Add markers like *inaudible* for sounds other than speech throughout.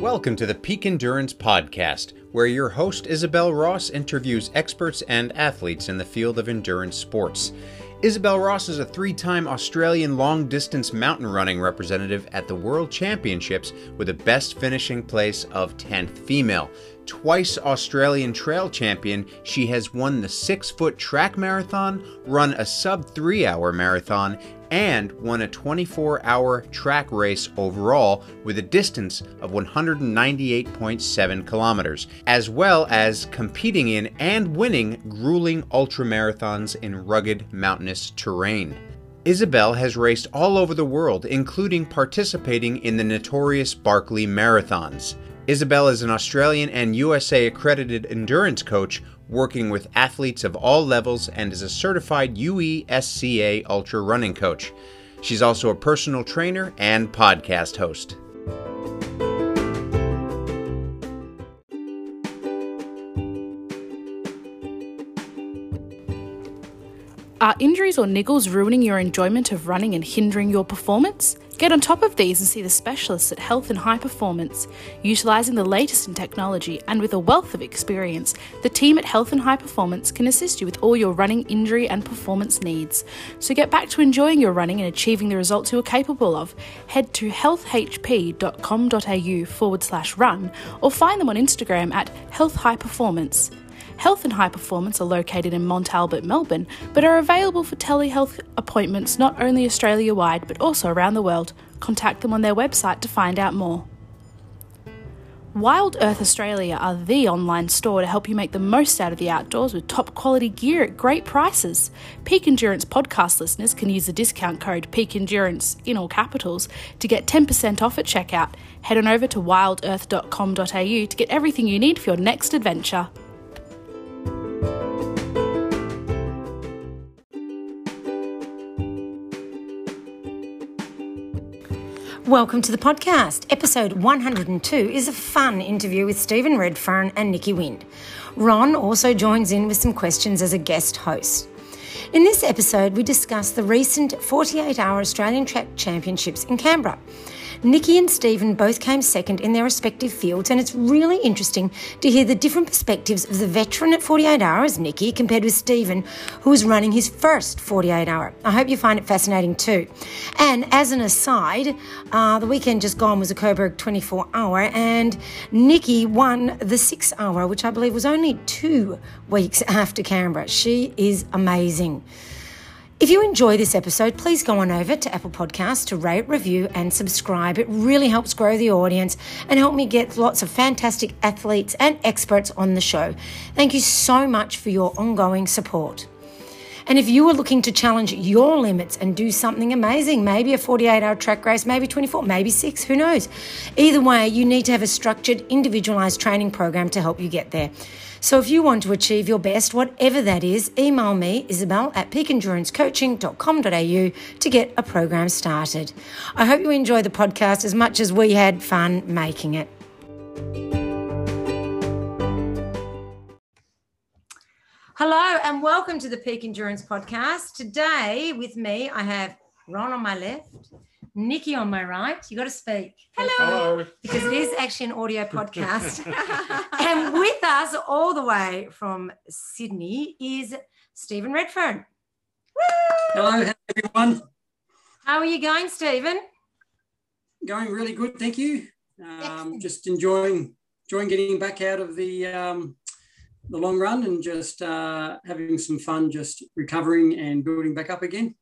Welcome to the Peak Endurance Podcast, where your host Isabel Ross interviews experts and athletes in the field of endurance sports. Isabel Ross is a three time Australian long distance mountain running representative at the World Championships with a best finishing place of 10th female. Twice Australian trail champion, she has won the six foot track marathon, run a sub three hour marathon, and won a 24 hour track race overall with a distance of 198.7 kilometers, as well as competing in and winning grueling ultramarathons in rugged mountainous terrain. Isabel has raced all over the world, including participating in the notorious Barkley Marathons. Isabel is an Australian and USA accredited endurance coach working with athletes of all levels and is a certified UESCA ultra running coach. She's also a personal trainer and podcast host. Are injuries or niggles ruining your enjoyment of running and hindering your performance? Get on top of these and see the specialists at Health and High Performance. Utilising the latest in technology and with a wealth of experience, the team at Health and High Performance can assist you with all your running injury and performance needs. So get back to enjoying your running and achieving the results you're capable of. Head to healthhp.com.au forward slash run or find them on Instagram at Health High Performance. Health and High Performance are located in Mont Albert, Melbourne, but are available for telehealth appointments not only Australia wide but also around the world. Contact them on their website to find out more. Wild Earth Australia are the online store to help you make the most out of the outdoors with top quality gear at great prices. Peak Endurance podcast listeners can use the discount code Peak Endurance in all capitals to get 10% off at checkout. Head on over to wildearth.com.au to get everything you need for your next adventure. Welcome to the podcast. Episode 102 is a fun interview with Stephen Redfern and Nikki Wynd. Ron also joins in with some questions as a guest host. In this episode, we discuss the recent 48 hour Australian Track Championships in Canberra. Nikki and Stephen both came second in their respective fields, and it's really interesting to hear the different perspectives of the veteran at 48 hours, Nikki, compared with Stephen, who was running his first 48 hour. I hope you find it fascinating too. And as an aside, uh, the weekend just gone was a Coburg 24 hour, and Nikki won the six hour, which I believe was only two weeks *laughs* after Canberra. She is amazing. If you enjoy this episode, please go on over to Apple Podcasts to rate, review, and subscribe. It really helps grow the audience and help me get lots of fantastic athletes and experts on the show. Thank you so much for your ongoing support. And if you are looking to challenge your limits and do something amazing, maybe a 48 hour track race, maybe 24, maybe six, who knows? Either way, you need to have a structured, individualized training program to help you get there. So if you want to achieve your best, whatever that is, email me, Isabel at peakendurancecoaching.com.au to get a program started. I hope you enjoy the podcast as much as we had fun making it. Hello and welcome to the Peak Endurance Podcast. Today with me, I have Ron on my left, Nikki on my right. You got to speak. Hello. Hello. Because it is actually an audio *laughs* podcast. *laughs* and with us all the way from Sydney is Stephen Redfern. Hello, everyone. How are you going, Stephen? Going really good, thank you. Um, just enjoying enjoying getting back out of the um, the long run and just uh, having some fun, just recovering and building back up again.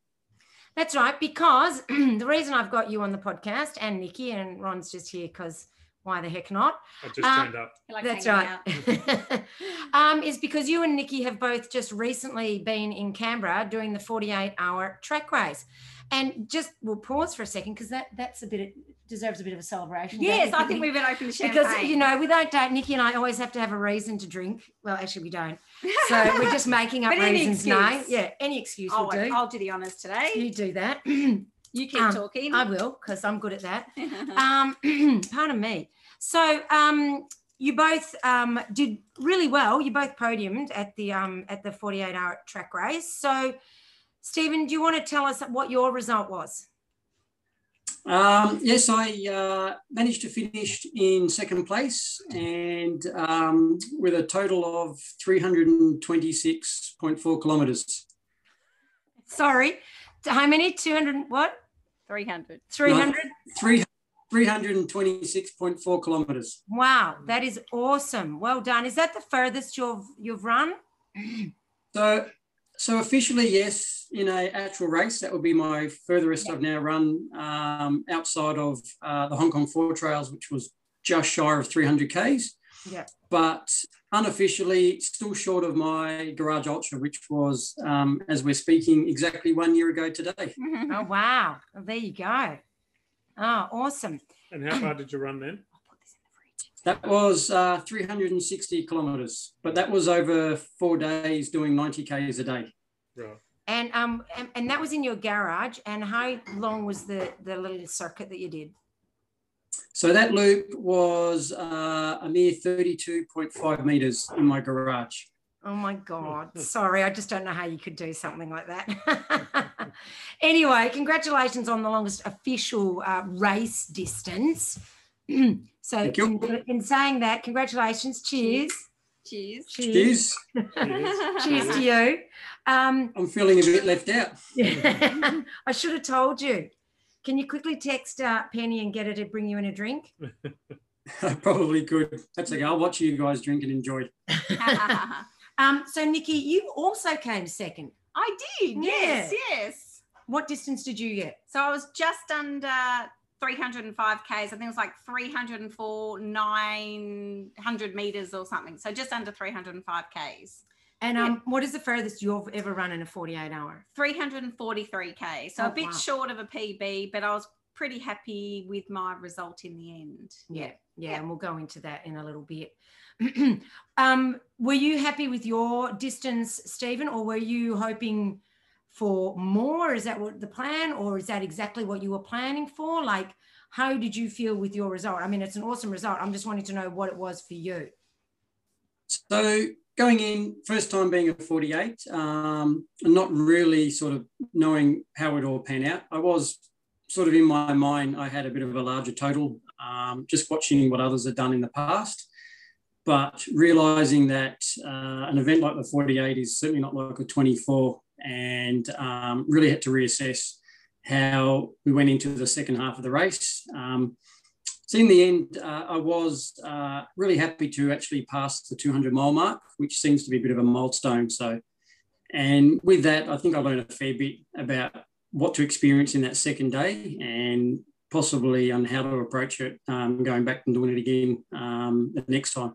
That's right, because *clears throat* the reason I've got you on the podcast and Nikki and Ron's just here because why the heck not? I just um, turned up. Like that's right. *laughs* *laughs* um, is because you and Nikki have both just recently been in Canberra doing the 48 hour track race. And just we'll pause for a second because that that's a bit of, deserves a bit of a celebration. Yes, I think we better open the champagne. Because you know, without doubt, Nikki and I always have to have a reason to drink. Well, actually, we don't. So we're just *laughs* making up reasons now. Yeah, any excuse I'll, will do. I'll do the honors today. You do that. *clears throat* you keep um, talking. I will because I'm good at that. *laughs* um, *clears throat* pardon me. So um, you both um, did really well. You both podiumed at the um, at the 48 hour track race. So, Stephen, do you want to tell us what your result was? Um, yes, I uh, managed to finish in second place and um, with a total of 326.4 kilometres. Sorry, how many? 200 what? 300. 300? Three, 326.4 kilometres. Wow, that is awesome. Well done. Is that the furthest you've you've run? So, so officially, yes, in a actual race, that would be my furthest I've now run um, outside of uh, the Hong Kong Four Trails, which was just shy of 300 k's. Yeah. But unofficially, still short of my Garage Ultra, which was, um, as we're speaking, exactly one year ago today. *laughs* Oh wow. Well, there you go. Oh, awesome. And how far did you run then? That was uh, 360 kilometres, but that was over four days doing 90 k's a day. Right. And um and, and that was in your garage. And how long was the the little circuit that you did? So that loop was uh, a mere 32.5 metres in my garage. Oh my God. Sorry, I just don't know how you could do something like that. *laughs* anyway, congratulations on the longest official uh, race distance. *clears throat* so, Thank you. in, in saying that, congratulations. Cheers. Cheers. Cheers. Cheers *laughs* to you. Um, I'm feeling a bit left out. *laughs* I should have told you. Can you quickly text uh, Penny and get her to bring you in a drink? I *laughs* probably could. That's okay. I'll watch you guys drink and enjoy. Um, so, Nikki, you also came second. I did. Yes. Yeah. Yes. What distance did you get? So I was just under 305 Ks. I think it was like 304, 900 meters or something. So just under 305 Ks. And um, what is the furthest you've ever run in a 48 hour? 343 K. So Oh, a bit wow. short of a PB, but I was pretty happy with my result in the end. Yeah, yeah, Yeah. and we'll go into that in a little bit. *clears throat* um, were you happy with your distance, Stephen, or were you hoping for more? Is that what the plan, or is that exactly what you were planning for? Like, how did you feel with your result? I mean, it's an awesome result. I'm just wanting to know what it was for you. So going in, first time being a 48, um, and not really sort of knowing how it all pan out. I was sort of in my mind, I had a bit of a larger total, um, just watching what others had done in the past. But realizing that uh, an event like the 48 is certainly not like a 24, and um, really had to reassess how we went into the second half of the race. Um, so in the end, uh, I was uh, really happy to actually pass the 200 mile mark, which seems to be a bit of a milestone. So, and with that, I think I learned a fair bit about what to experience in that second day and possibly on how to approach it um, going back and doing it again um, the next time.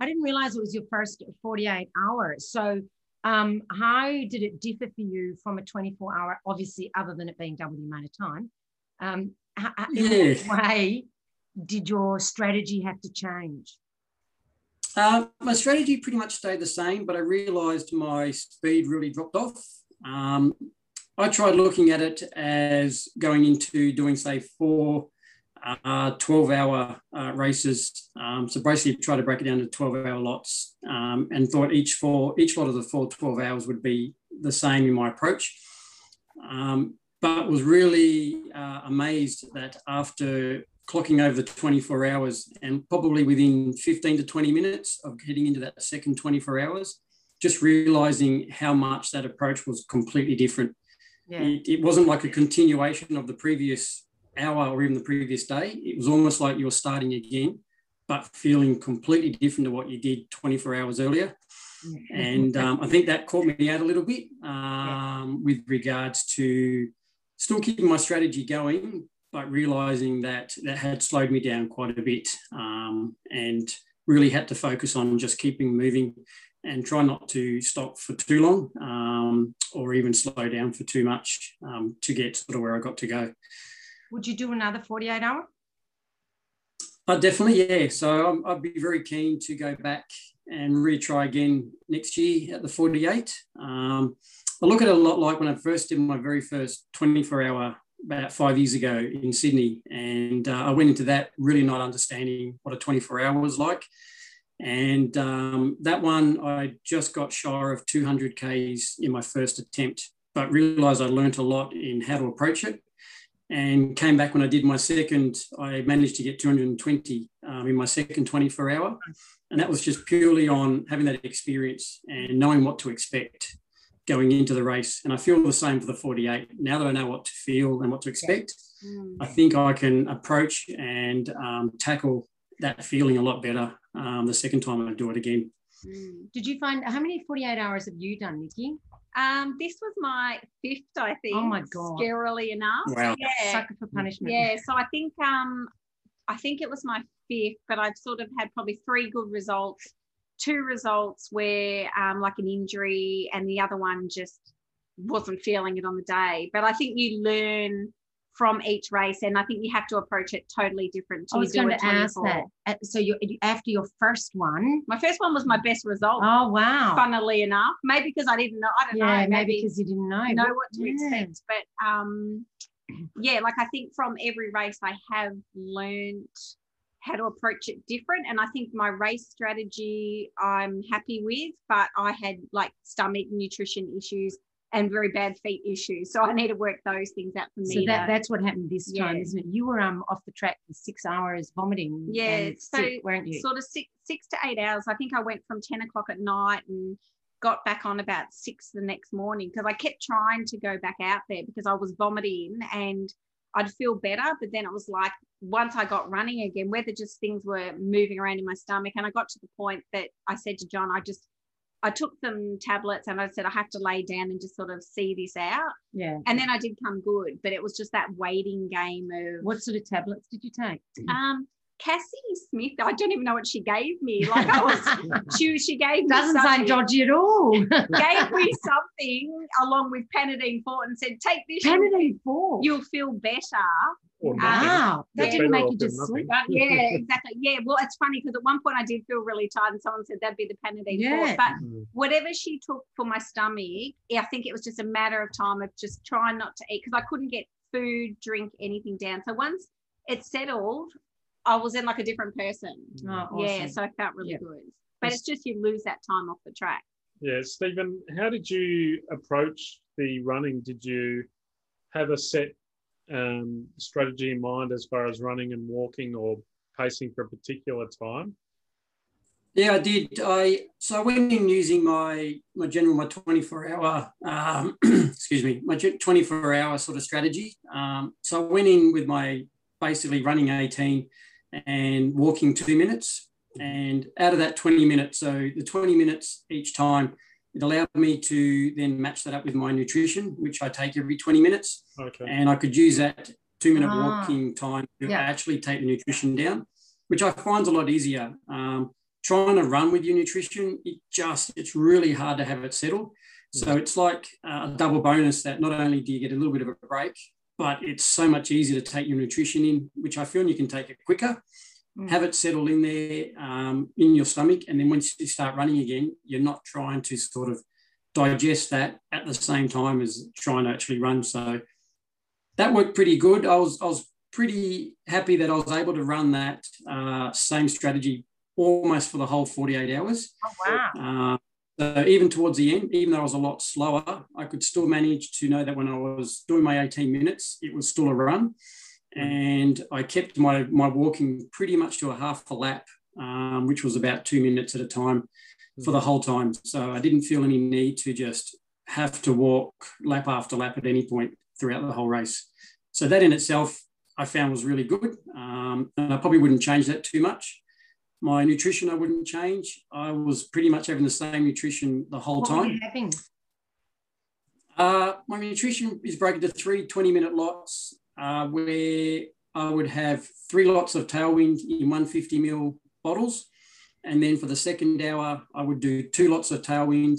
I didn't realize it was your first 48 hours. So, um, how did it differ for you from a 24 hour, obviously, other than it being double the amount of time? Um, h- h- in Yeah. what way did your strategy have to change? Uh, my strategy pretty much stayed the same, but I realised my speed really dropped off. Um, I tried looking at it as going into doing, say, four uh, 12 hour uh, races. Um, so basically, try to break it down to 12 hour lots um, and thought each, four, each lot of the four 12 hours would be the same in my approach. Um, but was really uh, amazed that after clocking over the 24 hours and probably within 15 to 20 minutes of heading into that second 24 hours, just realizing how much that approach was completely different. Yeah. It, it wasn't like a continuation of the previous hour or even the previous day. It was almost like you were starting again, but feeling completely different to what you did 24 hours earlier. And um, I think that caught me out a little bit um, with regards to still keeping my strategy going, but realizing that that had slowed me down quite a bit um, and really had to focus on just keeping moving and try not to stop for too long um, or even slow down for too much um, to get sort of where I got to go. Would you do another 48 hour? Uh, definitely, yeah. So I'm, I'd be very keen to go back and retry again next year at the 48. Um, I look at it a lot like when I first did my very first 24 hour about five years ago in Sydney. And uh, I went into that really not understanding what a 24 hour was like. And um, that one, I just got shy of 200 Ks in my first attempt, but realized I learnt a lot in how to approach it and came back when I did my second. I managed to get 220 um, in my second 24 hour. And that was just purely on having that experience and knowing what to expect going into the race. And I feel the same for the 48. Now that I know what to feel and what to expect, yeah. I think I can approach and um, tackle that feeling a lot better um, the second time I do it again. Mm. Did you find how many 48 hours have you done, Nikki? Um, this was my fifth, I think. Oh my god! Scarily enough. Wow. Yeah. Sucker for punishment. Yeah. So I think um, I think it was my fifth, but I've sort of had probably three good results, two results where um, like an injury, and the other one just wasn't feeling it on the day. But I think you learn from each race, and I think you have to approach it totally different. I was going to ask that. Uh, so you after your first one, my first one was my best result. Oh wow! Funnily enough, maybe because I didn't know. I don't yeah, know. Maybe because you didn't know know what to yeah. expect. But um, yeah, like I think from every race I have learned how to approach it different. And I think my race strategy I'm happy with, but I had like stomach nutrition issues and very bad feet issues. So I need to work those things out for me. So that, that's what happened this time, isn't it? You were um off the track for six hours vomiting. Yeah, so sick, weren't you? Sort of six six to eight hours. I think I went from 10 o'clock at night and got back on about six the next morning because I kept trying to go back out there because I was vomiting and I'd feel better. But then it was like once I got running again, whether just things were moving around in my stomach. And I got to the point that I said to John, I just I took some tablets and I said I have to lay down and just sort of see this out. Yeah. And then I did come good, but it was just that waiting game of what sort of tablets did you take? Um, Cassie Smith, I don't even know what she gave me. Like I was, *laughs* she she gave doesn't sound dodgy at all. *laughs* gave me something along with Panadeine Forte and said, "Take this. Panadeine Forte. You'll feel better." wow, that yeah. didn't make you just sleep. But yeah, *laughs* exactly. Yeah, well, it's funny because at one point I did feel really tired, and someone said that'd be the Panadeine yeah. Forte. But mm. whatever she took for my stomach, I think it was just a matter of time of just trying not to eat because I couldn't get food, drink, anything down. So once it settled, I was in like a different person. Oh, awesome. Yeah, so I felt really good. But it's just you lose that time off the track. Yeah, Stephen, how did you approach the running? Did you have a set um, strategy in mind as far as running and walking or pacing for a particular time? Yeah, I did. I so I went in using my my general my 24 hour um, *clears throat* excuse me my 24 hour sort of strategy. Um, so I went in with my basically running 18 and walking two minutes. And out of that 20 minutes, so the 20 minutes each time, it allowed me to then match that up with my nutrition, which I take every 20 minutes. Okay. And I could use that two minute ah. walking time to yeah. actually take the nutrition down, which I find a lot easier. Um, trying to run with your nutrition, it just, it's really hard to have it settled. So it's like a double bonus that not only do you get a little bit of a break, but it's so much easier to take your nutrition in, which I feel you can take it quicker, mm. have it settle in there um, in your stomach. And then once you start running again, you're not trying to sort of digest that at the same time as trying to actually run. So that worked pretty good. I was, I was pretty happy that I was able to run that uh, same strategy almost for the whole 48 hours. Oh, wow. Uh, so even towards the end, even though I was a lot slower, I could still manage to know that when I was doing my 18 minutes, it was still a run. And I kept my, my walking pretty much to a half a lap, um, which was about two minutes at a time for the whole time. So I didn't feel any need to just have to walk lap after lap at any point throughout the whole race. So that in itself, I found was really good. Um, and I probably wouldn't change that too much. My nutrition I wouldn't change. I was pretty much having the same nutrition the whole what time. What were you having? Uh, my nutrition is broken into three 20 minute lots uh, where I would have three lots of tailwind in 150 ml bottles. And then for the second hour, I would do two lots of tailwind.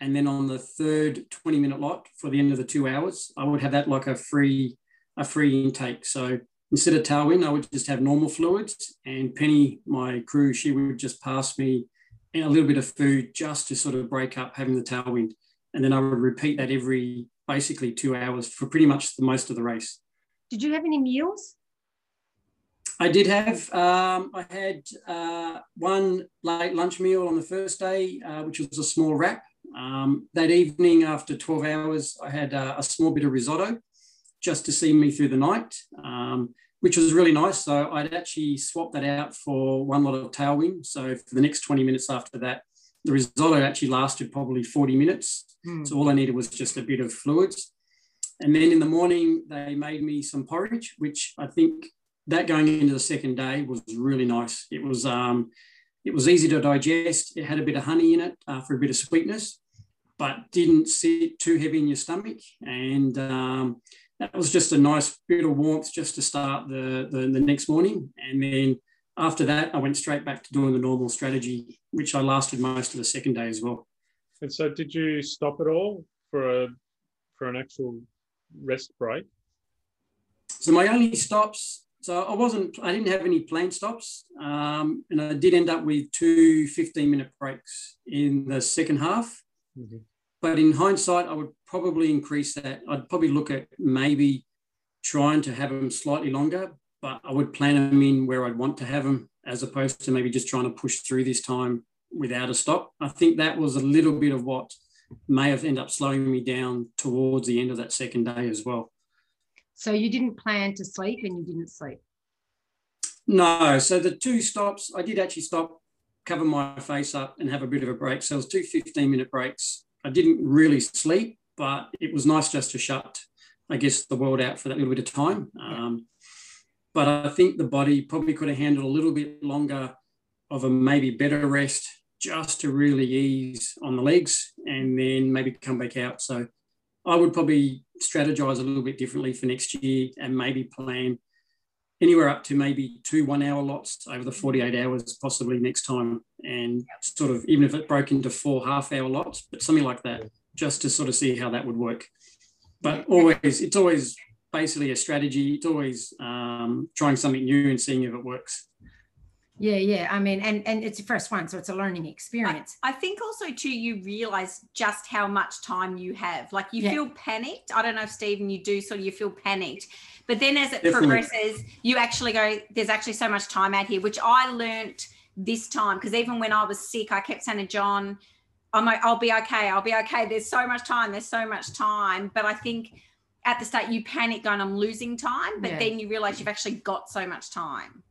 And then on the third 20 minute lot for the end of the two hours, I would have that like a free, a free intake. So instead of tailwind, I would just have normal fluids. And Penny, my crew, she would just pass me a little bit of food just to sort of break up having the tailwind. And then I would repeat that every basically two hours for pretty much the most of the race. Did you have any meals? I did have. Um, I had uh, one late lunch meal on the first day, uh, which was a small wrap. Um, that evening, after 12 hours, I had uh, a small bit of risotto just to see me through the night, um, which was really nice. So I'd actually swapped that out for one lot of tailwind. So for the next 20 minutes after that, the risotto actually lasted probably 40 minutes. Mm. So all I needed was just a bit of fluids. And then in the morning, they made me some porridge, which I think that going into the second day was really nice. It was um, it was easy to digest. It had a bit of honey in it uh, for a bit of sweetness, but didn't sit too heavy in your stomach. And um, that was just a nice bit of warmth just to start the, the, the next morning. And then after that, I went straight back to doing the normal strategy, which I lasted most of the second day as well. And so, did you stop at all for a for an actual rest break? So my only stops. So I wasn't. I didn't have any planned stops, um, and I did end up with two 15 minute breaks in the second half. Mm-hmm. But in hindsight, I would probably increase that. I'd probably look at maybe trying to have them slightly longer, but I would plan them in where I'd want to have them, as opposed to maybe just trying to push through this time without a stop. I think that was a little bit of what may have ended up slowing me down towards the end of that second day as well. So you didn't plan to sleep and you didn't sleep? No. So the two stops, I did actually stop, cover my face up and have a bit of a break. So it was two 15 minute breaks. I didn't really sleep, but it was nice just to shut, I guess, the world out for that little bit of time. Um, but I think the body probably could have handled a little bit longer of a maybe better rest just to really ease on the legs and then maybe come back out. So I would probably strategize a little bit differently for next year and maybe plan anywhere up to maybe two one hour lots over the 48 hours possibly next time and sort of even if it broke into four half hour lots but something like that just to sort of see how that would work but always it's always basically a strategy it's always um, trying something new and seeing if it works yeah, yeah. I mean, and and it's your first one, so it's a learning experience. I, I think also too, you realize just how much time you have. Like you yeah. feel panicked. I don't know if Stephen, you do sort of you feel panicked, but then as it Definitely. progresses, you actually go, "There's actually so much time out here," which I learnt this time because even when I was sick, I kept saying to John, "I'm like, I'll be okay. I'll be okay. There's so much time. There's so much time." But I think at the start you panic going, "I'm losing time," but yeah. then you realize you've actually got so much time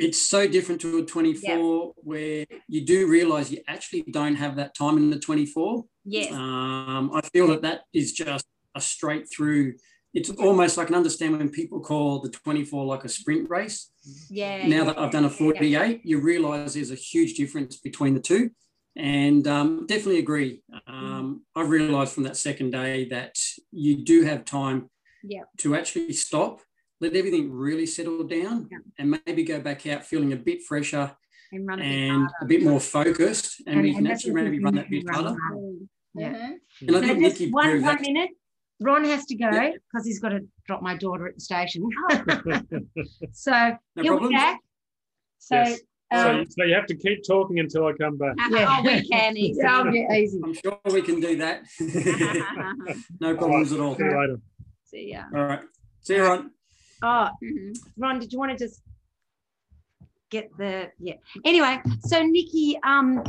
it's so different to a 24 where you do realize you actually don't have that time in the 24 yes um, i feel that that is just a straight through it's almost like I can understand when people call the 24 like a sprint race. Yeah. Now that I've done a 48, yeah. you realize there's a huge difference between the two. And um, definitely agree. Um, I've realized from that second day that you do have time yeah. to actually stop let everything really settle down yeah. and maybe go back out feeling a bit fresher and, a, and bit a, bit more focused and, and we can actually maybe run that bit harder. Yeah. Mm-hmm. And I think Nikki one, one minute. Ron has to go because yeah. he's got to drop my daughter at the station. *laughs* *laughs* so no he'll be back. So, yes. Um, so, so, you have to keep talking until I come back. Yeah, *laughs* oh, we can easy. yeah, I'll get *laughs* easy. I'm sure we can do that. *laughs* no problems at all. See you later. See ya. All right. See you, Ron. Oh, mm-hmm. Ron, did you want to just get the yeah? Anyway, so Nikki, um,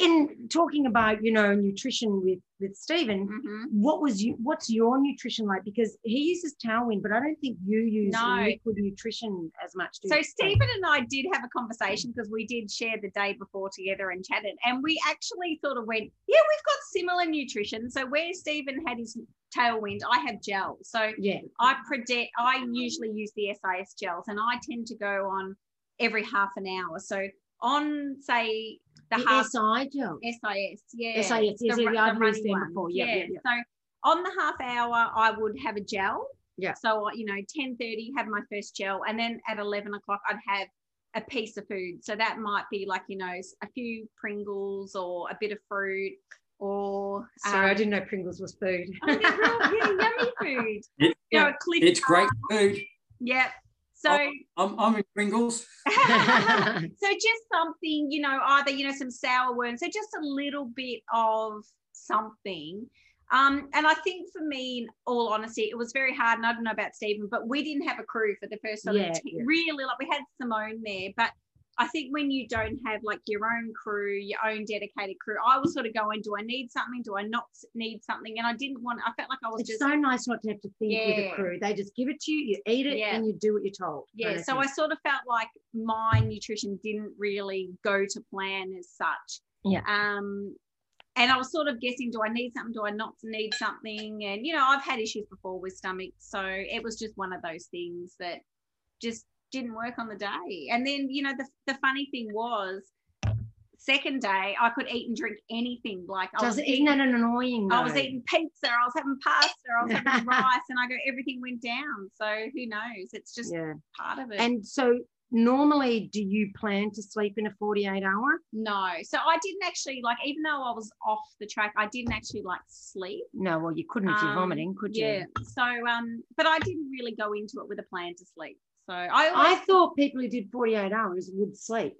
in talking about you know nutrition with with Stephen, mm-hmm. what was you what's your nutrition like? Because he uses Tailwind, but I don't think you use no. liquid nutrition as much. so Stephen and I did have a conversation because we did share the day before together and chatted, and we actually sort of went, yeah, we've got similar nutrition. So where Stephen had his tailwind, I have gel. So yeah, I predict I usually use the SIS gels, and I tend to go on every half an hour. So on say the, the half SI gel. SIS, yeah. SIS, yes, the, yeah, I've used them before. Yeah, yeah. yeah, So on the half hour, I would have a gel. Yeah. So you know, ten thirty, have my first gel, and then at eleven o'clock, I'd have a piece of food. So that might be like you know a few Pringles or a bit of fruit or sorry, um, I didn't know Pringles was food. oh, they're *laughs* yummy food. It, you know, it's great food. Yep. So I'm, I'm in Pringles. *laughs* *laughs* so just something, you know, either you know some sour worms, so just a little bit of something. Um, and I think for me, in all honesty, it was very hard. And I don't know about Stephen, but we didn't have a crew for the first sort yeah, yeah. really like we had Simone there, but I think when you don't have like your own crew, your own dedicated crew, I was sort of going, do I need something? Do I not need something? And I didn't want, I felt like I was It's just. so nice not to have to think with a crew. They just give it to you, you eat it, Yeah. and you do what you're told. yeah. So I sort of felt like my nutrition didn't really go to plan as such. Yeah. Um, and I was sort of guessing, do I need something? Do I not need something? And, you know, I've had issues before with stomach. So it was just one of those things that just didn't work on the day. And then, you know, the, the funny thing was, second day, I could eat and drink anything. Like I Does was eating, that an annoying? I was eating pizza, I was having pasta, I was *laughs* having rice, and I go, everything went down. So who knows? It's just Yeah. part of it. And so normally, do you plan to sleep in a 48 hour? No. So I didn't actually like, even though I was off the track, I didn't actually like sleep. No, well, you couldn't if you're Um, vomiting, could you? Yeah. So um, but I didn't really go into it with a plan to sleep. So I I thought people who did 48 hours would sleep.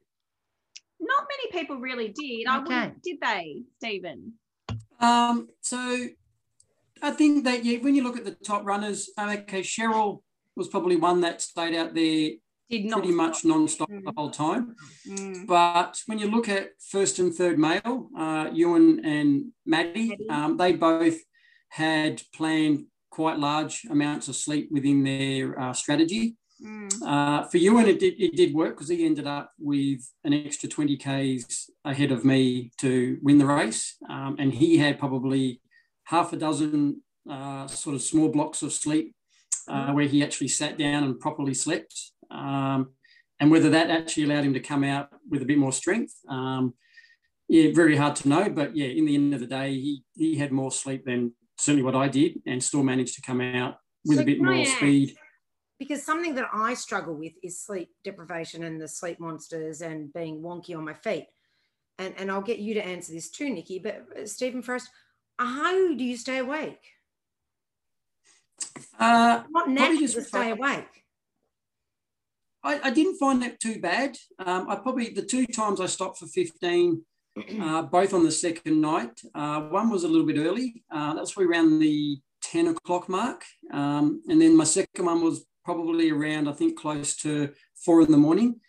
not many people really did. Okay. wouldn't, did they, Stephen? Um, so I think that yeah, when you look at the top runners, okay, Cheryl was probably one that stayed out there did not pretty much non-stop the Mm. whole time. Mm. But when you look at first and third male, uh, Ewan and Maddie, Maddie. um, they both had planned quite large amounts of sleep within their uh, strategy. Mm. Uh, for Ewan, it did, it did work because he ended up with an extra 20 Ks ahead of me to win the race. Um, and he had probably half a dozen uh, sort of small blocks of sleep uh, where he actually sat down and properly slept. Um, and whether that actually allowed him to come out with a bit more strength, um, yeah, very hard to know. But yeah, in the end of the day, he, he had more sleep than certainly what I did and still managed to come out with So a bit more speed. Because something that I struggle with is sleep deprivation and the sleep monsters and being wonky on my feet. And, and I'll get you to answer this too, Nikki. But uh, Stephen, first, how do you stay awake? Uh, Not Probably natural just to stay awake. I, I didn't find that too bad. Um, I probably the two times I stopped for 15, uh, both on the second night. Uh, one was a little bit early. Uh, that was probably around the 10 o'clock mark. Um, and then my second one was probably around, I think, close to four in the morning.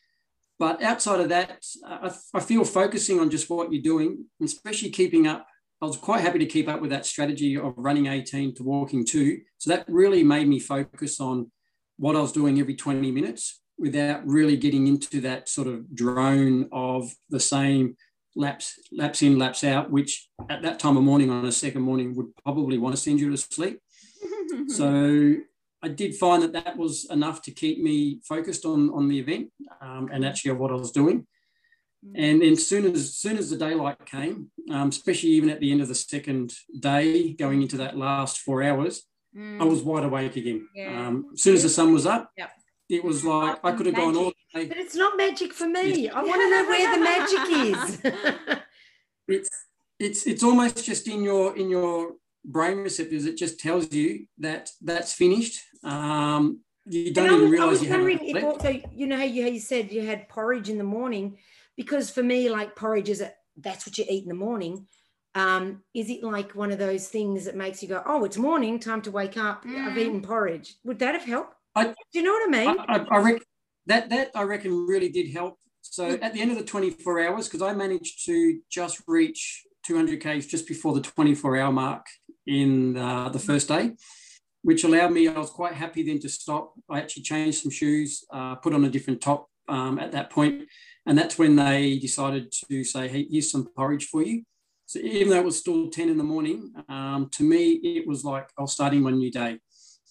But outside of that, I, I feel focusing on just what you're doing, especially keeping up. I was quite happy to keep up with that strategy of running 18 to walking two. So that really made me focus on what I was doing every 20 minutes without really getting into that sort of drone of the same laps laps in laps out which at that time of morning on a second morning would probably want to send you to sleep *laughs* so i did find that that was enough to keep me focused on on the event um, and actually of what i was doing and then soon as soon as the daylight came um, especially even at the end of the second day going into that last four hours Mm. I was wide awake again. Yeah. Um, as soon as the sun was up, Yep. it was like I could have gone all day. But it's not magic for me. I want to know where the magic is. *laughs* It's it's it's almost just in your in your brain receptors. It just tells you that that's finished. Um, you don't and I even realize you haven't wondering if also, you know how you, how you said you had porridge in the morning, because for me, like porridge is a, that's what you eat in the morning. Um, is it like one of those things that makes you go, oh, it's morning, time to wake up. I've Mm. eaten porridge. Would that have helped? I- Do you know what I mean? I, I, I reckon that that I reckon really did help. So at the end of the 24 hours, because I managed to just reach 200 k's just before the 24 hour mark in uh, the first day, which allowed me. I was quite happy then to stop. I actually changed some shoes, uh, put on a different top um, at that point, and that's when they decided to say, "Hey, here's some porridge for you." So even though it was still 10 in the morning, um, to me it was like I was starting my new day.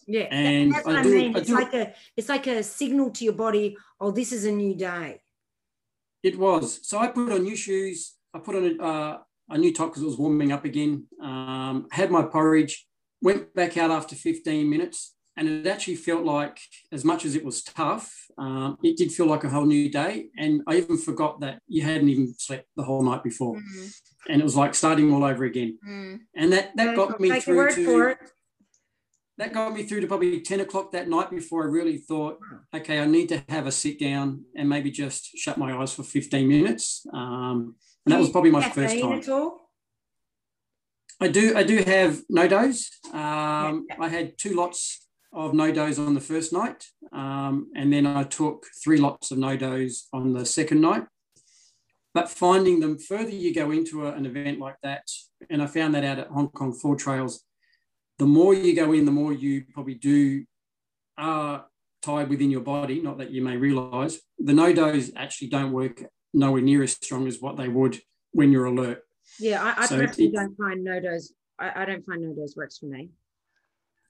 yeah, and that's what I I, mean. I it's like a it's like a signal to your body. Oh, this is a new day. It was. So I put on new shoes. I put on a, uh, a new top because it was warming up again. Um, had my porridge, went back out after 15 minutes, and it actually felt like, as much as it was tough, um, it did feel like a whole new day. And I even forgot that you hadn't even slept the whole night before. Mm, And it was like starting all over again. mm. And that, that got me Take through word to for it. that got me through to probably 10 o'clock that night before I really thought, okay, I need to have a sit down and maybe just shut my eyes for 15 minutes. Um, and that was probably my first time. At all? I do, I do have NoDoz. Um, I had two lots of NoDoz on the first night. Um, and then I took three lots of NoDoz on the second night. But finding them further you go into a, an event like that, and I found that out at Hong Kong Four Trails, the more you go in, the more you probably do are tied within your body, not that you may realize. The NoDoz actually don't work nowhere near as strong as what they would when you're alert. Yeah, I, I so personally don't find NoDoz, I, I don't find NoDoz works for me.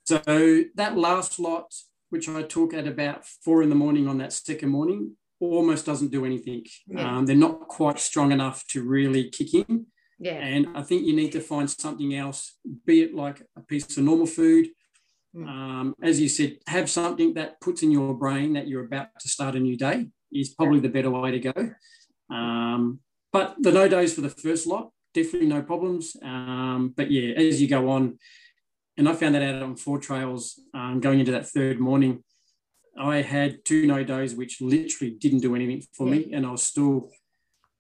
So that last lot, which I took at about four in the morning on that second morning, almost doesn't do anything. Yeah. Um, they're not quite strong enough to really kick in. Yeah. And I think you need to find something else, be it like a piece of normal food. Mm. Um, as you said, have something that puts in your brain that you're about to start a new day is probably yeah. the better way to go. Um, but the NoDoz for the first lot, definitely no problems. Um, but yeah, as you go on, and I found that out on four trails um, going into that third morning. I had two NoDoz, which literally didn't do anything for yeah. me, and I was still,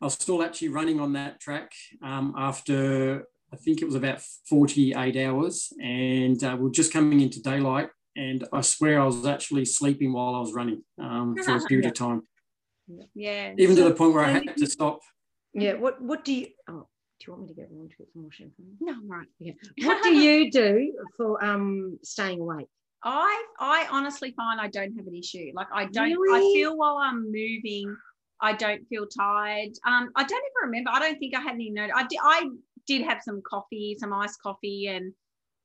I was still actually running on that track um, after I think it was about 48 hours, and uh, we are just coming into daylight, and I swear I was actually sleeping while I was running um, for a *laughs* period of time. Yeah, even to the point where I had to stop. Yeah. What What do you? Oh, do you want me to get around to get some more champagne? No, I'm right. Yeah. What do you do for um staying awake? I I honestly find I don't have an issue. Like I don't. Really? I feel while I'm moving, I don't feel tired. Um, I don't even remember. I don't think I had any note. I did. I did have some coffee, some iced coffee, and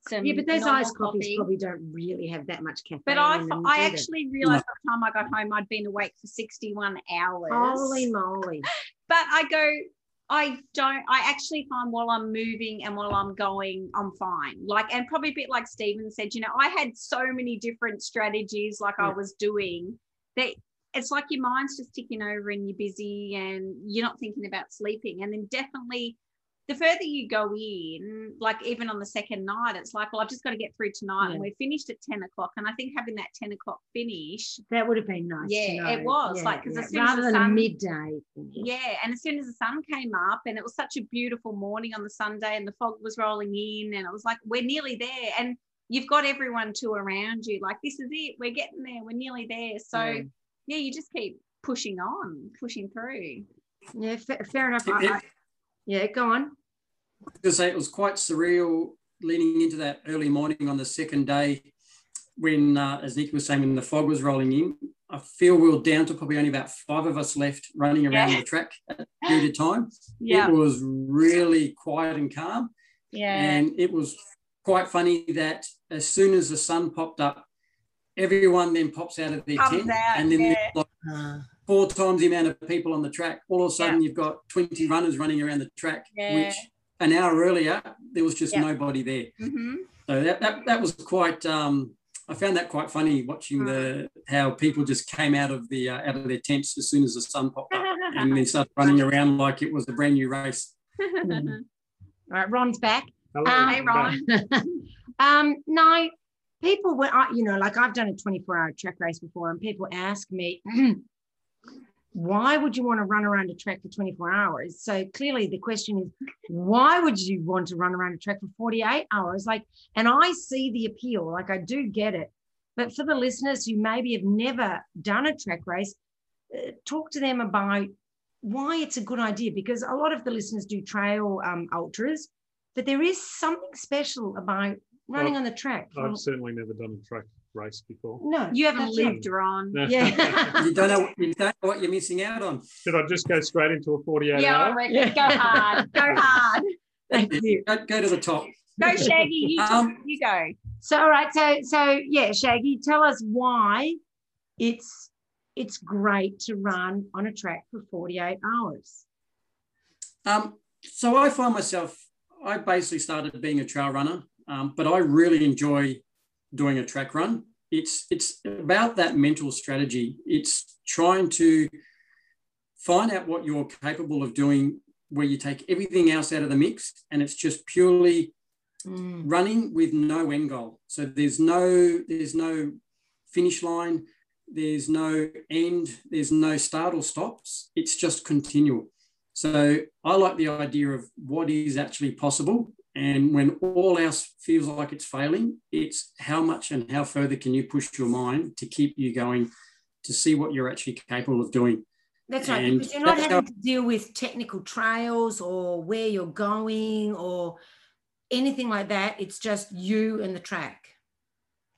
some. Yeah, but those iced coffees coffee. probably don't really have that much caffeine. But I, them, I actually realized by the time I got home, I'd been awake for 61 hours. Holy moly! *laughs* but I go. I don't, I actually find while I'm moving and while I'm going, I'm fine. Like, and probably a bit like Stephen said, you know, I had so many different strategies like yeah. I was doing that it's like your mind's just ticking over and you're busy and you're not thinking about sleeping. And then definitely the further you go in, like even on the second night, it's like, well, I've just got to get through tonight. Yeah. And we're finished at 10 o'clock. And I think having that 10 o'clock finish. That would have been nice. Yeah, it was. Yeah, like, because yeah. as soon Rather as the than sun, midday. Finish. Yeah. And as soon as the sun came up, and it was such a beautiful morning on the Sunday, and the fog was rolling in, and it was like, we're nearly there. And you've got everyone to around you. Like, this is it. We're getting there. We're nearly there. So, yeah, yeah you just keep pushing on, pushing through. Yeah, fair, fair enough. I, I, yeah, go on to say it was quite surreal leading into that early morning on the second day when, uh, as Nick was saying, when the fog was rolling in. I feel we were down to probably only about five of us left running around yeah. the track at a period of time. Yeah. It was really quiet and calm. Yeah. And it was quite funny that as soon as the sun popped up, everyone then pops out of their Comes tent. Out, and then yeah. like uh. four times the amount of people on the track. All of a sudden, yeah. you've got 20 runners running around the track, which an hour earlier, there was just nobody there. Mm-hmm. So that, that, that was quite, um, I found that quite funny watching the how people just came out of the uh, out of their tents as soon as the sun popped up *laughs* and then started running around like it was a brand new race. *laughs* All right, Ron's back. Hello, um, hey, Ron. *laughs* um, no, people were, you know, like I've done a 24 hour track race before, and people ask me, *clears throat* why would you want to run around a track for 24 hours? So clearly the question is, why would you want to run around a track for 48 hours? Like, and I see the appeal, like I do get it. But for the listeners who maybe have never done a track race, uh, talk to them about why it's a good idea because a lot of the listeners do trail um, ultras, but there is something special about running well, on the track. I've certainly never done a track race before. No, you haven't lived, right. Ron. *laughs* Yeah, *laughs* you don't know. You don't know what you're missing out on. Should I just go straight into a 48 yeah, hour? Yeah. Go *laughs* hard. Go hard. Thank you. Go, go, to the top. Go, Shaggy. You, um, you go. So, all right. So, so yeah, Shaggy, tell us why it's it's great to run on a track for 48 hours. Um, so I find myself. I basically started being a trail runner, um, but I really enjoy doing a track run. It's it's about that mental strategy. It's trying to find out what you're capable of doing where you take everything else out of the mix and it's just purely mm. running with no end goal. So there's no there's no finish line, there's no end, there's no start or stops. It's just continual. So I like the idea of what is actually possible And when all else feels like it's failing, it's how much and how further can you push your mind to keep you going to see what you're actually capable of doing. That's right, And because you're not having how- to deal with technical trails or where you're going or anything like that. It's just you and the track.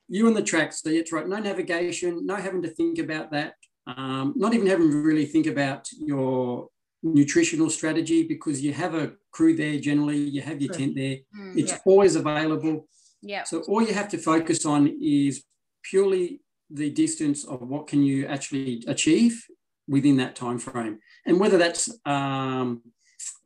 you and the track, so it's right. No navigation, no having to think about that. Um, not even having to really think about your nutritional strategy because you have a crew there generally, you have your True. tent there, Mm, it's Yeah. always available. yeah. So all you have to focus on is purely the distance of what can you actually achieve within that time frame, and whether that's um,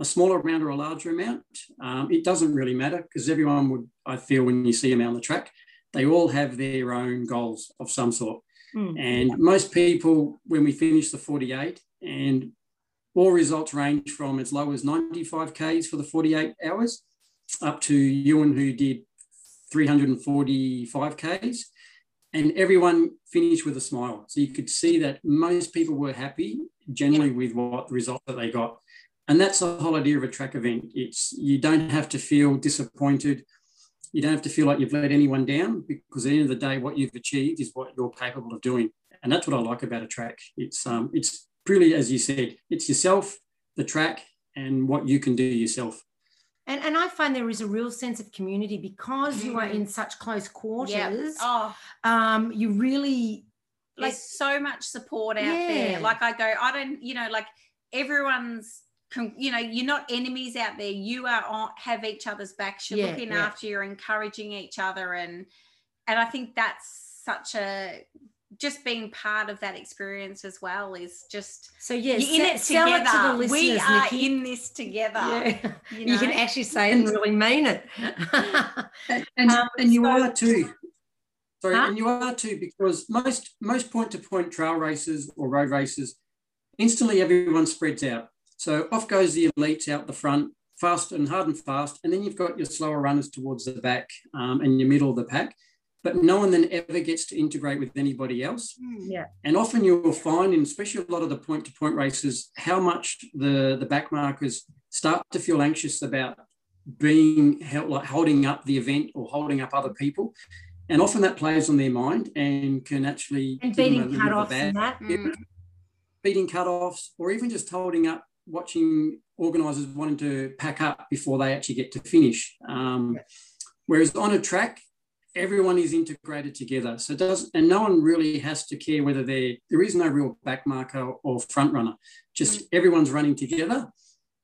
a smaller amount or a larger amount, um, it doesn't really matter because everyone would, I feel, when you see them out on the track, they all have their own goals of some sort. Mm. And most people, when we finish the 48, and all results range from as low as 95 Ks for the 48 hours up to Ewan, who did 345 Ks. And everyone finished with a smile. So you could see that most people were happy generally with what the result that they got. And that's the whole idea of a track event. It's you don't have to feel disappointed. You don't have to feel like you've let anyone down because at the end of the day, what you've achieved is what you're capable of doing. And that's what I like about a track. It's um, it's really, as you said, it's yourself, the track, and what you can do yourself. And, and I find there is a real sense of community because you are in such close yeah. quarters. Oh, Um, you really like like so much support out Yeah. there. Like I go, I don't, you know, like everyone's, you know, you're not enemies out there. You are on, have each other's backs. You're Yeah, looking yeah. after. You're encouraging each other, and and I think that's such a just being part of that experience as well is just so yeah. in se- it sell together. it to the we are Nikki. in this together. Yeah. You, You, can actually say and really mean it. And, *laughs* and, Um, and you so- are too. Sorry, Huh? and you are too because most most point to point trail races or road races, instantly everyone spreads out. So off goes the elites out the front, fast and hard and fast, and then you've got your slower runners towards the back um, and your middle of the pack. But no one then ever gets to integrate with anybody else. Hmm. yeah. And often you'll find, in especially a lot of the point to point races, how much the, the back markers start to feel anxious about being held, like holding up the event or holding up other people. And often that plays on their mind and can actually And give them a beating little bit of a cut-offs and that. Mm. beating cut-offs or even just holding up watching organisers wanting to pack up before they actually get to finish um, whereas on a track everyone is integrated together. So it does and no one really has to care whether they're there is no real back marker or front runner. Just mm. everyone's running together.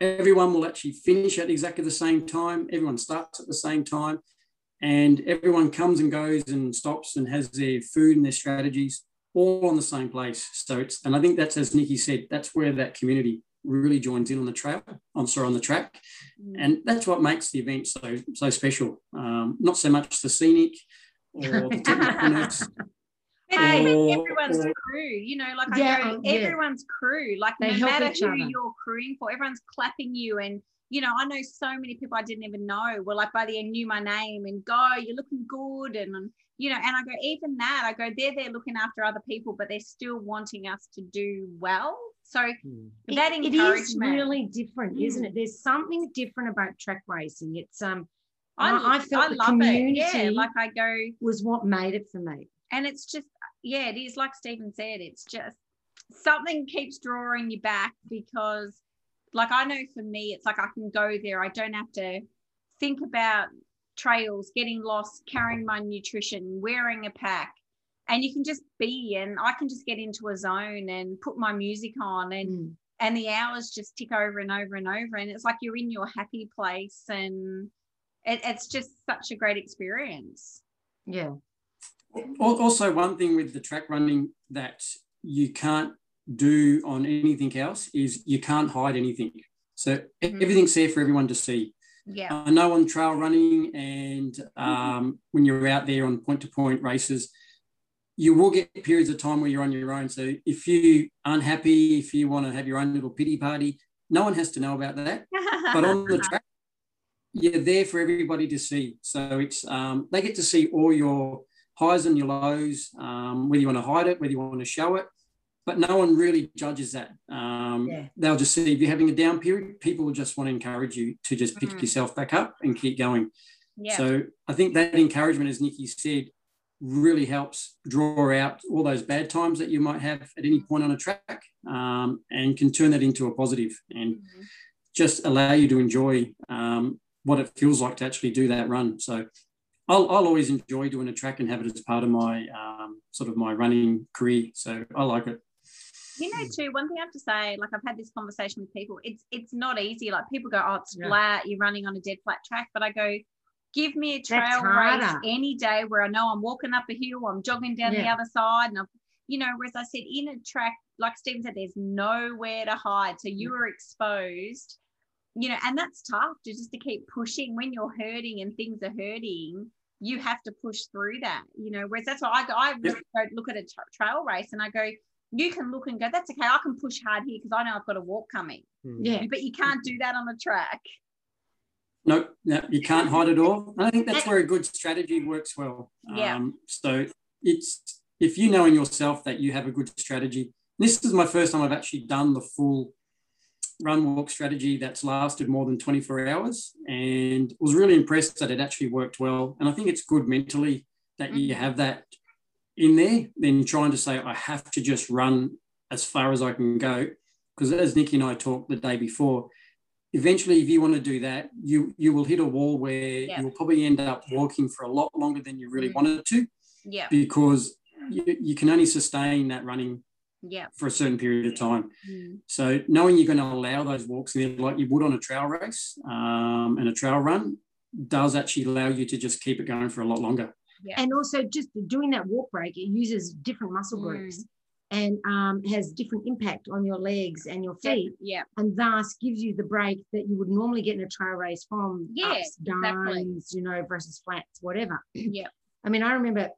Everyone will actually finish at exactly the same time. Everyone starts at the same time. And everyone comes and goes and stops and has their food and their strategies all on the same place. So it's, and I think that's as Nikki said, that's where that community really joins in on the trail. I'm sorry, on the track, Mm. and that's what makes the event so so special. Um, not so much the scenic or the *laughs* technicalness. And Or- everyone's or- crew, you know, like Yeah, I go, oh, yeah. everyone's crew, like They no matter who other. you're crewing for, everyone's clapping you. And, you know, I know so many people I didn't even know were like by the end knew my name and go, you're looking good. And, um, you know, and I go, even that, I go, they're there looking after other people, but they're still wanting us to do well. So Hmm. It- that it is really different, isn't Mm. it? There's something different about track racing. It's um, I, I- I felt the love community- it. Yeah, like I go, was what made it for me. and it's just yeah it is like stephen said it's just something keeps drawing you back because like i know for me it's like i can go there i don't have to think about trails getting lost carrying my nutrition wearing a pack and you can just be and i can just get into a zone and put my music on and Mm. and the hours just tick over and over and over and it's like you're in your happy place and it, it's just such a great experience Yeah. Also, one thing with the track running that you can't do on anything else is you can't hide anything. So Mhm. everything's there for everyone to see. yeah I know on trail running and um, when you're out there on point to point races, you will get periods of time where you're on your own. So if you aren't happy, if you want to have your own little pity party, no one has to know about that. *laughs* But on the track, you're there for everybody to see. So it's um, they get to see all your highs and your lows, um, whether you want to hide it, whether you want to show it. but no one really judges that. Um, Yeah. They'll just see if you're having a down period, people will just want to encourage you to just pick Mhm. yourself back up and keep going. Yeah. So I think that encouragement, as Nikki said, really helps draw out all those bad times that you might have at any point on a track um, and can turn that into a positive and Mhm. just allow you to enjoy um, what it feels like to actually do that run. So I'll, I'll always enjoy doing a track and have it as part of my um, sort of my running career. So I like it. You know, too, one thing I have to say, like I've had this conversation with people, it's it's not easy. Like people go, Oh, it's Yeah. flat, you're running on a dead flat track. But I go, give me a trail race any day where I know I'm walking up a hill, I'm jogging down the other side, and I'm you know, whereas I said in a track, like Stephen said, there's nowhere to hide. So you are exposed, you know, and that's tough to just to keep pushing when you're hurting and things are hurting. You have to push through that, you know. Whereas that's why I go, I really go look at a tra- trail race and I go, you can look and go, that's okay. I can push hard here because I know I've got a walk coming. Yeah. But you can't do that on a track. No, no, you can't hide it all. I think that's where a good strategy works well. Yeah. Um, so it's if you know in yourself that you have a good strategy. This is my first time I've actually done the full run walk strategy that's lasted more than 24 hours and was really impressed that it actually worked well. And I think it's good mentally that you have that in there than trying to say, I have to just run as far as I can go. Because as Nikki and I talked the day before, eventually if you want to do that you you will hit a wall where Yeah. you'll probably end up walking for a lot longer than you really Mm. wanted to Yeah. because you, you can only sustain that running Yeah. for a certain period of time Mm. so knowing you're going to allow those walks in like you would on a trail race um, and a trail run does actually allow you to just keep it going for a lot longer yeah. And also, just doing that walk break, it uses different muscle Mm. And um, has different impact on your legs and your feet, Yeah. and thus gives you the break that you would normally get in a trail race from Yeah, ups, downs, exactly. you know, versus flats, whatever. *clears throat* Yeah. I mean, I remember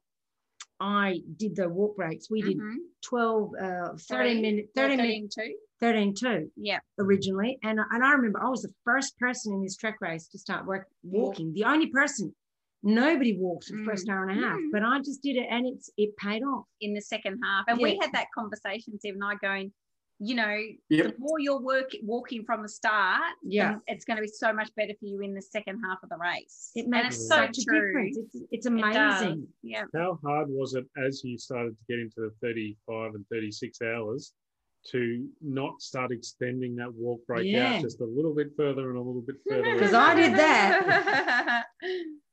I did the walk breaks. We did Mhm. 12, uh, 13 Three, minute, Well, 30 minute, 13 too. 13 2 Yeah. originally. And, and I remember I was the first person in this track race to start work, walking, the only person. Nobody walked for the first Mm. hour and a half, Mm. but I just did it and it's it paid off. in the second half. And we had that conversation, Steve and I, going, you know, Yep. the more you're work, walking from the start, Yeah. it's going to be so much better for you in the second half of the race. It and makes it's such so a difference. It's, it's It amazing. Yeah. How hard was it as you started to get into the 35 and 36 hours to not start extending that walk break Yeah. out just a little bit further and a little bit further? *laughs* Because I did that. *laughs*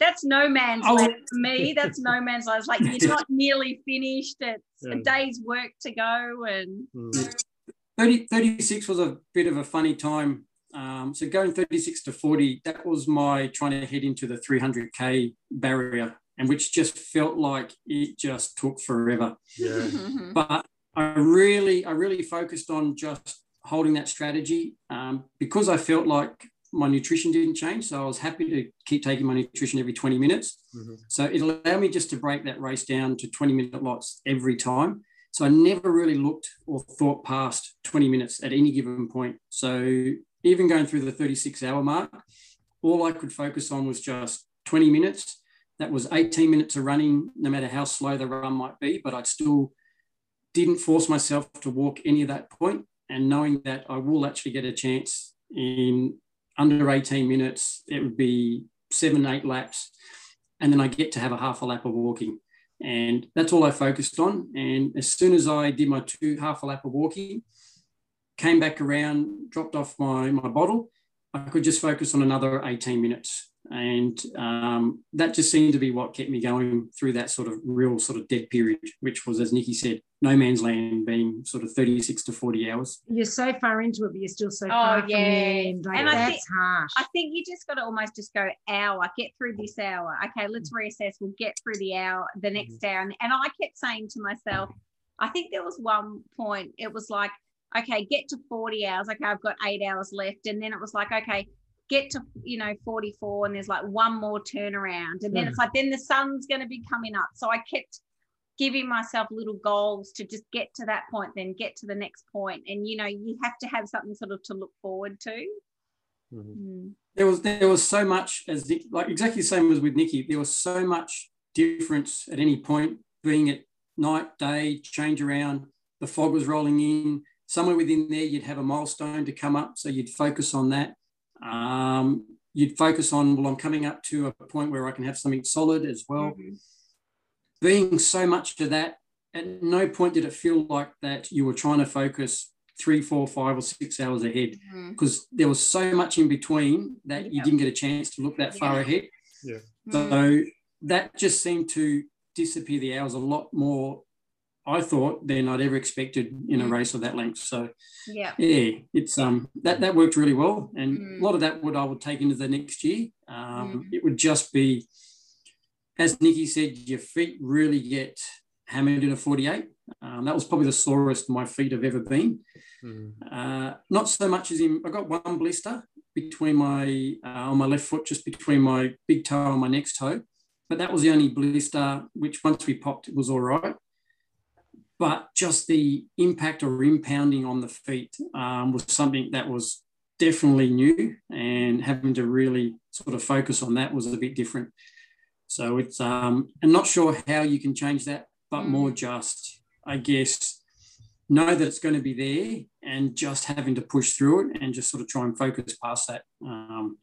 That's no man's Oh. land for me. That's no *laughs* man's land. It's like you're not nearly finished. It's a day's work to go. And Mm. 30, 36 was a bit of a funny time um, so going 36 to 40 that was my trying to head into the 300k barrier and which just felt like it just took forever Yeah. *laughs* but I really, I really focused on just holding that strategy um, because I felt like my nutrition didn't change. So I was happy to keep taking my nutrition every 20 minutes. Mhm. So it allowed me just to break that race down to 20 minute lots every time. So I never really looked or thought past 20 minutes at any given point. So even going through the 36 hour mark, all I could focus on was just 20 minutes. That was 18 minutes of running, no matter how slow the run might be, but I'd still didn't force myself to walk any of that point and knowing that I will actually get a chance in under 18 minutes, it would be seven, eight laps. And then I get to have a half a lap of walking. And that's all I focused on. And as soon as I did my two half a lap of walking, came back around, dropped off my, my bottle, I could just focus on another 18 minutes. And um, that just seemed to be what kept me going through that sort of real sort of dead period, which was, as Nikki said, no man's land being sort of 36 to 40 hours. You're so far into it, but you're still so Oh, far from the yeah. end. Like, And I that's think- harsh. I think you just got to almost just go hour, get through this hour. Okay, let's reassess. We'll get through the hour, the next hour. And, and I kept saying to myself, I think there was one point, it was like, okay, get to 40 hours. Okay, I've got eight hours left. And then it was like, okay, get to, you know, 44 and there's like one more turnaround. And then Yeah. it's like, then the sun's going to be coming up. So I kept giving myself little goals to just get to that point, then get to the next point. And, you know, you have to have something sort of to look forward to. Mhm. Mm. there was there was so much as Nick, like exactly the same as with Nikki. There was so much difference at any point, being it night, day, change around. the fog was rolling in. Somewhere within there, you'd have a milestone to come up. So you'd focus on that. Um, you'd focus on, well, I'm coming up to a point where I can have something solid as well. Mm-hmm. Being so much to that, at no point did it feel like that you were trying to focus three, four, five, or six hours ahead because mm-hmm. there was so much in between that you didn't get a chance to look that far ahead. Yeah. So that just seemed to disappear the hours a lot more, I thought, than I'd ever expected in a mm. race of that length. So yeah, yeah, it's um that that worked really well, and mm. a lot of that would I would take into the next year. Um, mm. It would just be, as Nikki said, your feet really get hammered in a 48. Um, that was probably the sorest my feet have ever been. Mm. Uh, not so much as in, I got one blister between my, uh, on my left foot, just between my big toe and my next toe. But that was the only blister, which once we popped, it was all right. But just the impact or impounding on the feet um, was something that was definitely new and having to really sort of focus on that was a bit different. So it's, um, I'm not sure how you can change that but mm. more just, I guess, know that it's going to be there and just having to push through it and just sort of try and focus past that. Um,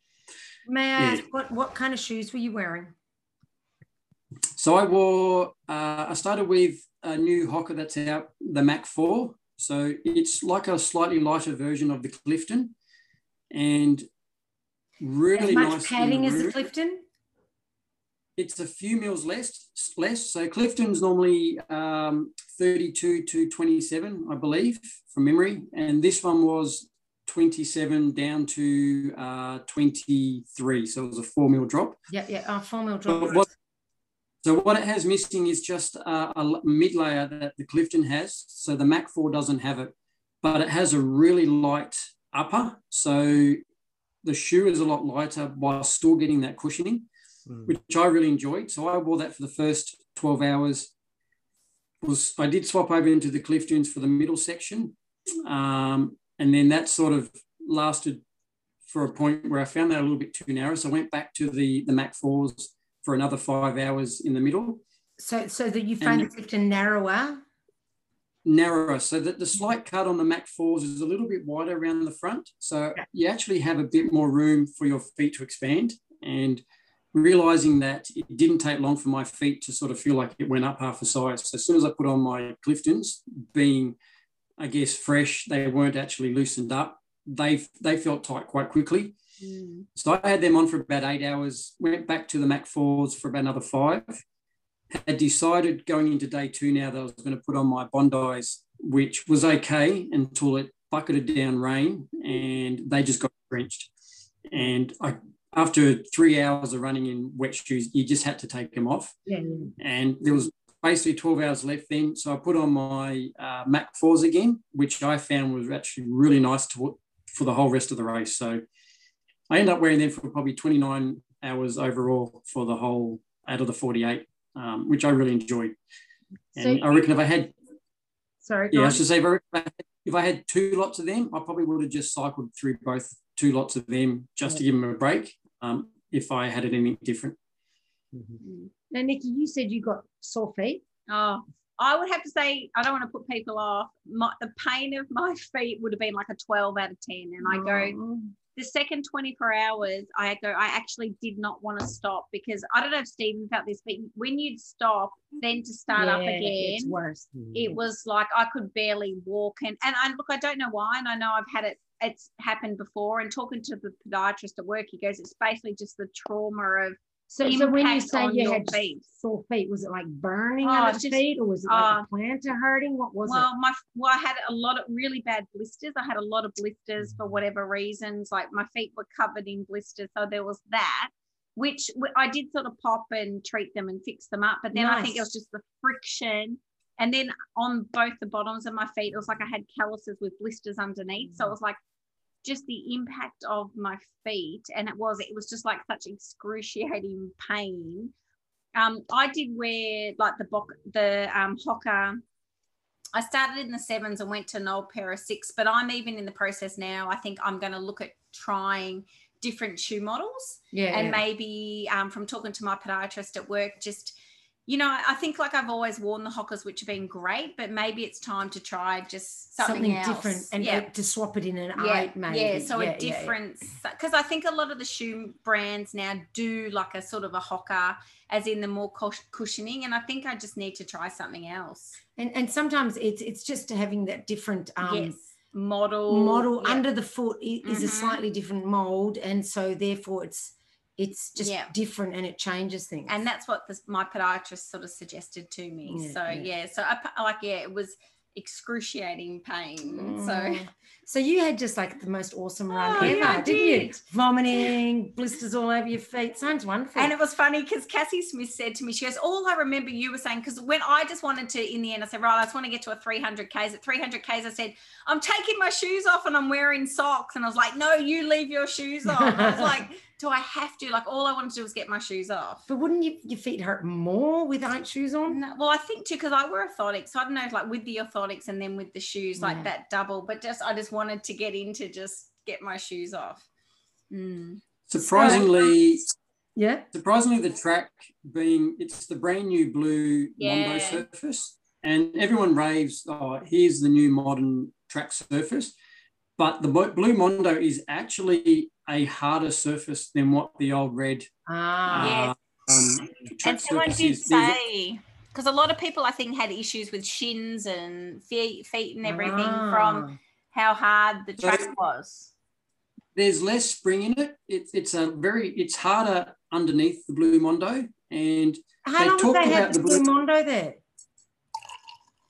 May I yeah. ask what, what kind of shoes were you wearing? So I wore, uh, I started with a new Hoka that's out, the Mach 4. So it's like a slightly lighter version of the Clifton and really as much nice. padding as the Clifton? it's a few mils less. Less. So Clifton's normally um, 32 to 27, I believe, from memory, and this one was 27 down to uh, 23. So it was a four mil drop. Yeah, yeah, a four mil drop. What, so what it has missing is just uh, a mid layer that the Clifton has. So the Mach 4 doesn't have it, but it has a really light upper. So the shoe is a lot lighter while still getting that cushioning mm. which I really enjoyed. So I wore that for the first 12 hours. Was I did swap over into the Cliftons for the middle section. Um, and then that sort of lasted for a point where I found that a little bit too narrow. So I went back to the, the Mach 4s for another five hours in the middle. So, so that you found and, the Clifton narrower? narrower so that the slight cut on the Mach 4s is a little bit wider around the front. So you actually have a bit more room for your feet to expand. And realizing that it didn't take long for my feet to sort of feel like it went up half a size. So as soon as I put on my Cliftons, being, I guess, fresh, they weren't actually loosened up. They they felt tight quite quickly. Mm. So I had them on for about eight hours. Went back to the Mach 4s for about another five. Had decided going into day two now that I was going to put on my Bondi's, which was okay until it bucketed down rain and they just got drenched. And I after three hours of running in wet shoes, you just had to take them off. Yeah. And there was basically 12 hours left then. So I put on my uh, Mach 4s again, which I found was actually really nice to, for the whole rest of the race. So I ended up wearing them for probably 29 hours overall for the whole out of the 48, um, which I really enjoyed. And so I reckon if I had, sorry, yeah, I should say if I, had, if I had two lots of them, I probably would have just cycled through both two lots of them just yeah. to give them a break um, if I had it anything different. Mm-hmm. Now, Nikki, you said you got sore feet. Oh, I would have to say, I don't want to put people off. My, the pain of my *laughs* feet would have been like a 12 out of 10. And I go, oh. The second 24 hours, I go, I actually did not want to stop because I don't know if Stephen felt this, but when you'd stop, then to start yeah, up again, it's worse. It was like I could barely walk. And, and I, look, I don't know why. And I know I've had it it's happened before. And talking to the podiatrist at work, he goes, it's basically just the trauma of so, so when you say you had feet. sore feet, was it like burning oh, on the just, feet, or was it like uh, plantar hurting? What was well, it? my well, I had a lot of really bad blisters. I had a lot of blisters for whatever reasons. Like my feet were covered in blisters, so there was that. Which I did sort of pop and treat them and fix them up, but then nice. I think it was just the friction and then on both the bottoms of my feet, it was like I had calluses with blisters underneath. So it was like just the impact of my feet and it was it was just like such excruciating pain. Um i did wear like the book the um Hoka. I started in the sevens and went to an old pair of six but i'm even in the process now. I think i'm going to look at trying different shoe models yeah and maybe um, from talking to my podiatrist at work just you know, I think like I've always worn the Hokas, which have been great, but maybe it's time to try just something, something different and yeah. to swap it in an yeah, eight, maybe. yeah. So Yeah, a yeah. because I think a lot of the shoe brands now do like a sort of a Hoka, as in the more cushioning, and I think I just need to try something else. And and sometimes it's it's just having that different um, yes, model, model under the foot is a Mhm. slightly different mold, and so therefore it's it's just Yeah. different and it changes things. and that's what this, my podiatrist sort of suggested to me. Yeah, so yeah. yeah, so I like yeah, it was excruciating pain. Mm. so you had just like the most awesome run Oh, ever, yeah, didn't you? Vomiting, blisters all over your feet. Sounds wonderful. And it was funny because Cassie Smith said to me, she goes, All I remember you were saying, because when I just wanted to, in the end, I said, Right, I just want to get to a 300 Ks. At 300 Ks, I said, I'm taking my shoes off and I'm wearing socks. And I was like, No, you leave your shoes off. I was like, *laughs* Do I have to? Like, all I wanted to do was get my shoes off. but wouldn't you, your feet hurt more without shoes on? No, well, I think too, because I wear orthotics. So I don't know, like with the orthotics and then with the shoes, like Yeah. that double. But just, I just wanted to get in to just get my shoes off. Mm. Surprisingly, Yeah. surprisingly, the track being it's the brand new blue Yeah. Mondo surface, and everyone raves, "Oh, here's the new modern track surface." But the blue Mondo is actually a harder surface than what the old red Ah. uh, um, and someone did is. Say because a lot of people I think had issues with shins and feet, feet and everything Ah. from how hard the So- track was. there's less spring in it. It's it's a very it's harder underneath the blue Mondo, and How they long have talked they had about the blue- Mondo there?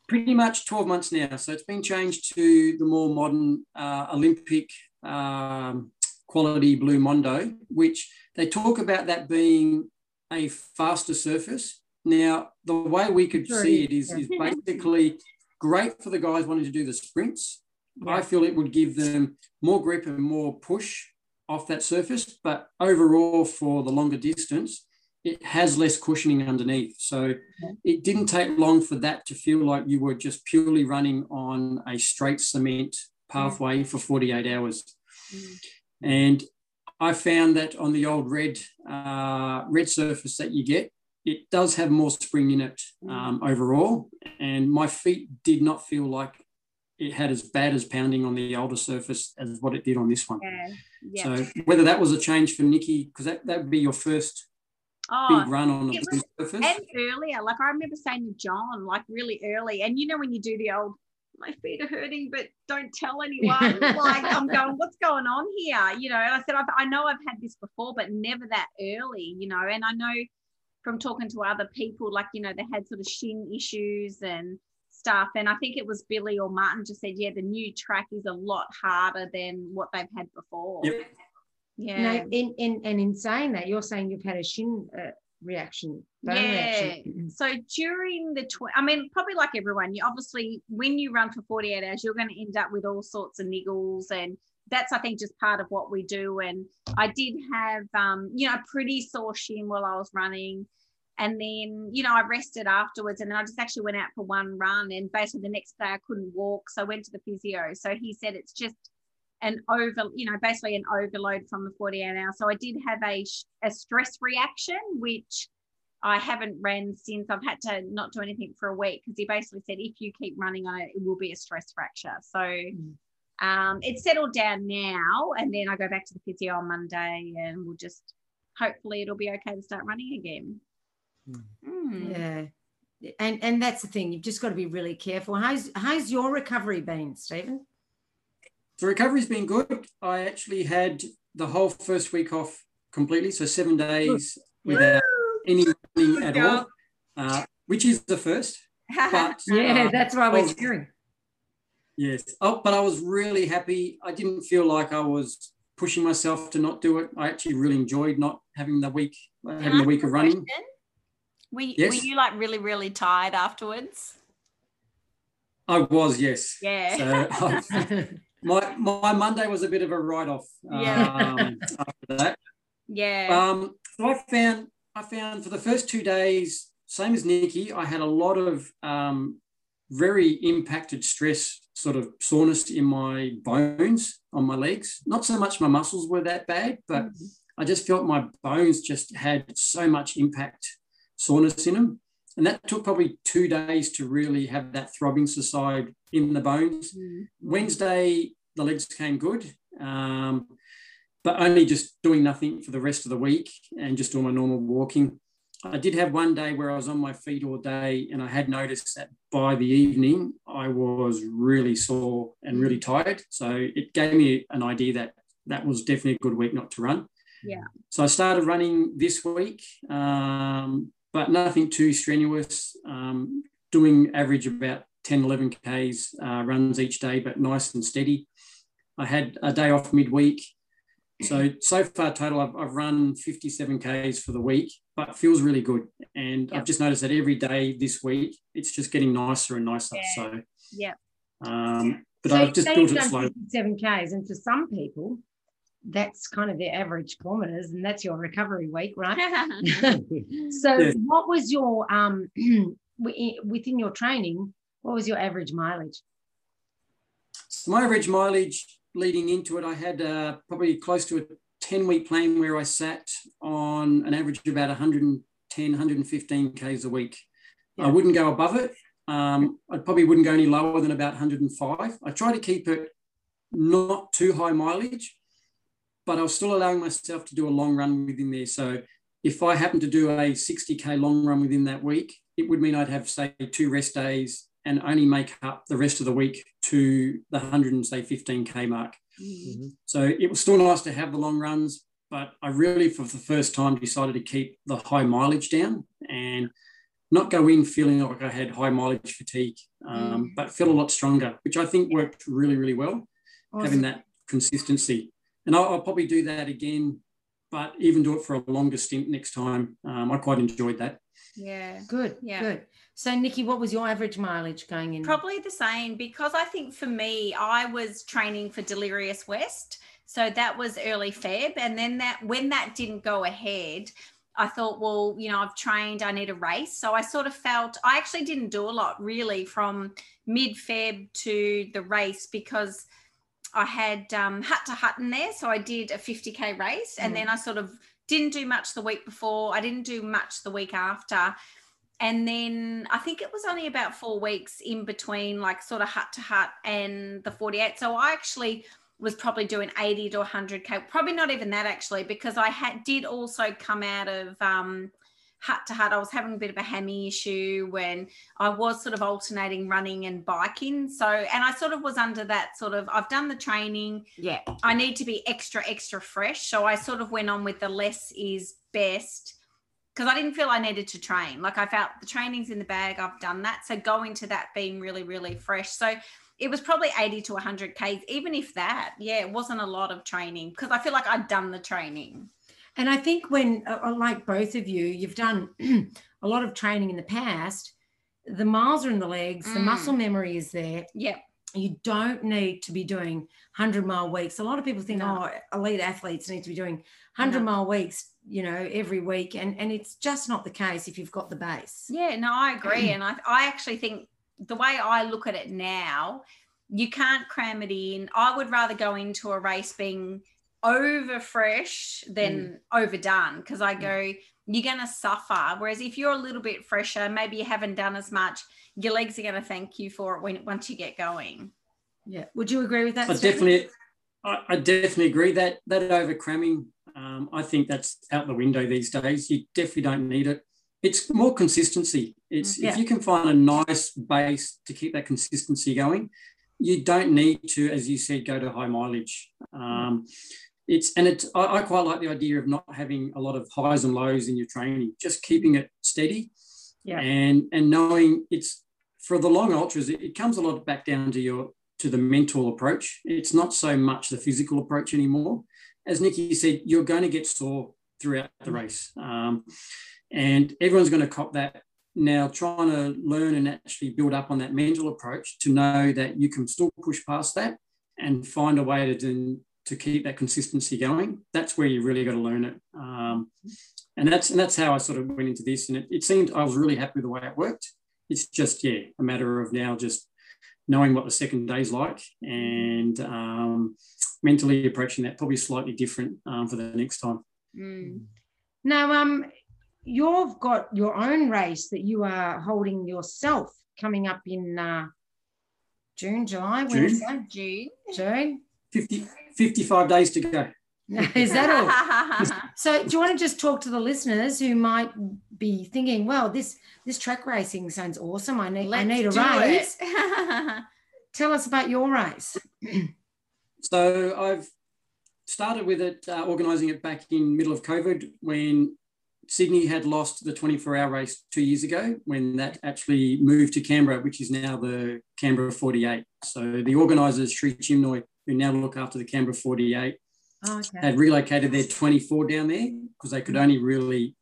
pretty much 12 months now. So it's been changed to the more modern uh, Olympic um, quality Blue Mondo, which they talk about that being a faster surface. Now, the way we could see it is, is basically great for the guys wanting to do the sprints. Yeah. I feel it would give them more grip and more push off that surface, but overall for the longer distance, it has less cushioning underneath. So it didn't take long for that to feel like you were just purely running on a straight cement pathway for 48 hours. Mm. And I found that on the old red uh, red surface that you get, it does have more spring in it um, overall. And my feet did not feel like it had as bad as pounding on the older surface as what it did on this one. Yeah, yeah. So whether that was a change for Nikki, because that, that would be your first oh, big run on a blue surface. and earlier, like I remember saying to John, like really early, and you know when you do the old, my feet are hurting, but don't tell anyone. *laughs* like I'm going, what's going on here? You know, and I said, I've, I know I've had this before, but never that early. You know, and I know from talking to other people, like you know, they had sort of shin issues and stuff. And I think it was Billy or Martin just said, yeah, the new track is a lot harder than what they've had before. Yep. Yeah. No, in, in, and in saying that, you're saying you've had a shin uh, reaction, bone Yeah. reaction. *clears throat* So during the, tw- I mean, probably like everyone, you obviously, when you run for 48 hours, you're going to end up with all sorts of niggles. And that's, I think, just part of what we do. And I did have, um, you know, a pretty sore shin while I was running. And then, you know, I rested afterwards and then I just actually went out for one run. And basically the next day I couldn't walk. So I went to the physio. So he said it's just an over, you know, basically an overload from the 48 hours. So I did have a, a stress reaction, which I haven't ran since. I've had to not do anything for a week because he basically said if you keep running on it, it will be a stress fracture. So um, it's settled down now, and then I go back to the physio on Monday, and we'll just hopefully it'll be okay to start running again. Mm. Yeah. And and that's the thing. You've just got to be really careful. How's how's your recovery been, Stephen? The recovery's been good. I actually had the whole first week off completely, so seven days without any running at all, uh, which is the first. But *laughs* Yeah, uh, that's why we're oh. cheering. yes, oh, but I was really happy. I didn't feel like I was pushing myself to not do it. I actually really enjoyed not having the week, having the week of running. Question? Were, you- Yes. were you like really, really tired afterwards? I was, yes. Yeah. So I, *laughs* my my Monday was a bit of a write off. Yeah. Um, after that. yeah. Um, so I found I found for the first two days, same as Nikki, I had a lot of um, very impacted stress, sort of soreness in my bones on my legs. Not so much my muscles were that bad, but I just felt my bones just had so much impact, soreness in them. and that took probably two days to really have that throbbing subside in the bones. Mm. Wednesday, the legs came good, um, but only just doing nothing for the rest of the week and just doing my normal walking. I did have one day where I was on my feet all day, and I had noticed that by the evening I was really sore and really tired. So it gave me an idea that that was definitely a good week not to run. Yeah. So I started running this week, um, but nothing too strenuous. Um, doing average about 10, 11 Ks uh, runs each day, but nice and steady. I had a day off midweek. So, so far total, I've, I've run 57 Ks for the week, but feels really good. And yep. I've just noticed that every day this week, it's just getting nicer and nicer. Yeah. So, yeah. Um, but so I've just built it slowly. 57 Ks. And for some people, that's kind of their average kilometers and that's your recovery week right? *laughs* *laughs* So yeah. what was your um *clears throat* within your training what was your average mileage? So my average mileage leading into it i had uh, probably close to a 10 week plan where i sat on an average of about 110 115 k's a week. Yeah. i wouldn't go above it. Um, i probably wouldn't go any lower than about 105 i try to keep it not too high mileage but I was still allowing myself to do a long run within there. So if I happen to do a 60K long run within that week, it would mean I'd have, say, two rest days and only make up the rest of the week to the 100 and say 15K mark. Mm-hmm. So it was still nice to have the long runs, but I really, for the first time, decided to keep the high mileage down and not go in feeling like I had high mileage fatigue, um, mm. but feel a lot stronger, which I think worked really, really well, awesome. having that consistency and I'll, I'll, probably do that again, but even do it for a longer stint next time. Um, I quite enjoyed that. Yeah. Good. Yeah. Good. So, Nikki, what was your average mileage going in? Probably the same because I think for me, I was training for Delirious West. So that was early Feb. And then that when that didn't go ahead, I thought, well, you know, I've trained, I need a race. So I sort of felt I actually didn't do a lot really from mid Feb to the race because I had um, Hut to Hut in there. So I did a 50K race and mm. then I sort of didn't do much the week before. I didn't do much the week after. And then I think it was only about four weeks in between, like sort of Hut to Hut and the 48. So I actually was probably doing 80 to 100K, probably not even that actually, because I had did also come out of um, hut to hut. I was having a bit of a hammy issue when I was sort of alternating running and biking. So, and I sort of was under that sort of, I've done the training. Yeah. I need to be extra, extra fresh. So I sort of went on with the less is best because I didn't feel I needed to train. Like I felt the training's in the bag, I've done that. So go into that being really, really fresh. So it was probably 80 to 100 Ks, even if that, yeah, it wasn't a lot of training because I feel like I'd done the training. And I think when, uh, uh, like both of you, you've done *clears throat* a lot of training in the past, the miles are in the legs, mm. the muscle memory is there. Yeah. You don't need to be doing 100 mile weeks. A lot of people think, no. oh, elite athletes need to be doing 100 no. mile weeks, you know, every week. And, and it's just not the case if you've got the base. Yeah, no, I agree. *clears throat* and I, I actually think the way I look at it now, you can't cram it in. I would rather go into a race being over fresh than mm. overdone because I mm. go, you're going to suffer. Whereas if you're a little bit fresher, maybe you haven't done as much, your legs are going to thank you for it when once you get going. Yeah. Would you agree with that? I definitely, I, I, definitely agree that that over cramming. Um, I think that's out the window these days. You definitely don't need it. It's more consistency. It's yeah. if you can find a nice base to keep that consistency going, you don't need to, as you said, go to high mileage. Um, it's and it's I, I, quite like the idea of not having a lot of highs and lows in your training, just keeping it steady. Yeah. And and knowing it's for the long ultras, it, it comes a lot back down to your to the mental approach. It's not so much the physical approach anymore. As Nikki said, you're going to get sore throughout the race. Um, and everyone's going to cop that now trying to learn and actually build up on that mental approach to know that you can still push past that and find a way to to keep that consistency going, that's where you really got to learn it. Um, and that's and that's how I sort of went into this. And it, it seemed I was really happy with the way it worked. It's just yeah, a matter of now just knowing what the second day's like and um, mentally approaching that probably slightly different um, for the next time. Mm. Now, um, you've got your own race that you are holding yourself coming up in uh, June, July. That? June. June. 50, 55 days to go. *laughs* is that all? *laughs* So, do you want to just talk to the listeners who might be thinking, "Well, this this track racing sounds awesome. I need I Let's need a race." *laughs* Tell us about your race. So I've started with it, uh, organising it back in middle of COVID when Sydney had lost the 24 hour race two years ago when that actually moved to Canberra, which is now the Canberra 48. So the organisers, Sri Chinmoy, who now look after the Canberra 48, Okay. had relocated their 24 down there because they could only really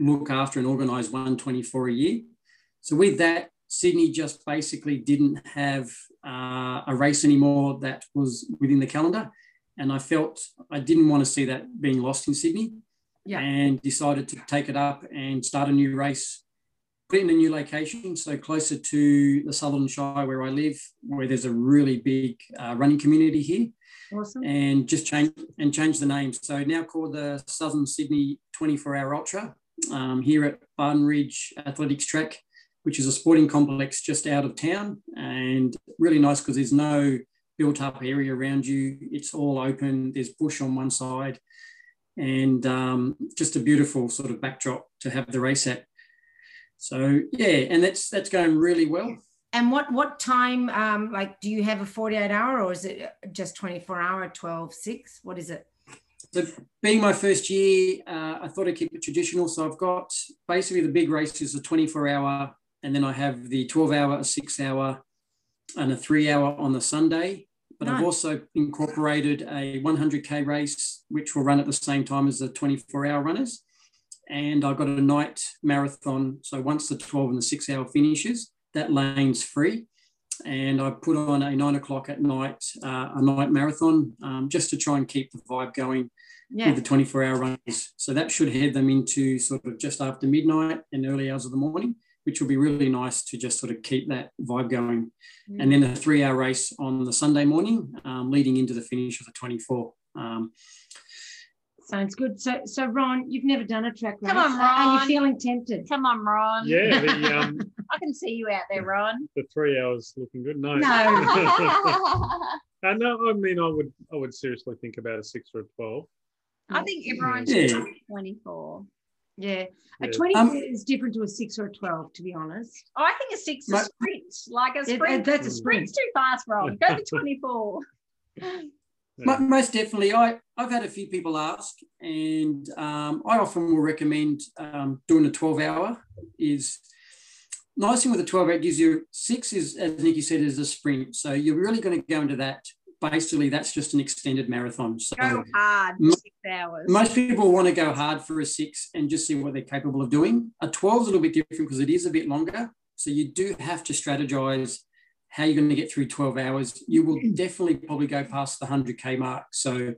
look after and organise one 24 a year. So with that, Sydney just basically didn't have uh, a race anymore that was within the calendar. And I felt I didn't want to see that being lost in Sydney Yeah. and decided to take it up and start a new race, put in a new location, so closer to the Sutherland Shire where I live, where there's a really big uh, running community here Awesome. and just change and change the name. So now called the Southern Sydney 24 Hour Ultra um, here at Barden Ridge Athletics Track, which is a sporting complex just out of town, and really nice because there's no built up area around you. It's all open. There's bush on one side, and um, just a beautiful sort of backdrop to have the race at. So yeah, and that's that's going really well. And what what time? Um, like, do you have a forty eight hour or is it just twenty four hour? 12, 6? What is it? So being my first year, uh, I thought I'd keep it traditional. So I've got basically the big race is a 24 hour, and then I have the 12 hour, a six hour, and a three hour on the Sunday. But I've also incorporated a 100k race, which will run at the same time as the 24 hour runners. And I've got a night marathon. So once the 12 and the six hour finishes, that lane's free. And I put on a nine o'clock at night, uh, a night marathon, um, just to try and keep the vibe going Yeah. with the 24 hour runs. So that should head them into sort of just after midnight and early hours of the morning, which will be really nice to just sort of keep that vibe going. And then a three hour race on the Sunday morning, um, leading into the finish of the 24. Um, Sounds good. So, so Ron, you've never done a track race. Come on, Are you Ron. feeling tempted? Come on, Ron. Yeah, the *laughs* um, I can see you out there, Ron. the three hours looking good. No, No. *laughs* Uh, no, I mean, I would, I would seriously think about a six or a twelve. I think everyone Yeah. should do 24. Yeah. A Yeah. 20 Um, is different to a 6 or a 12, to be honest. Oh, I think a six is My- sprint. Like a It- sprint. that's a Mm. sprint. Sprint's too fast, Ron. Go to *laughs* 24. Mo- Most definitely. I, I've had a few people ask, and um, I often will recommend um, doing a 12 hour. Is nice thing with a 12 hour it gives you six is as Nikki said is a sprint. So you're really going to go into that. Basically, that's just an extended marathon. So Go hard Mo- six hours. most people want to go hard for a six and just see what they're capable of doing. A 12 is a little bit different because it is a bit longer. So you do have to strategize how you're going to get through 12 hours. You will mm. definitely probably go past the 100K mark. So mm.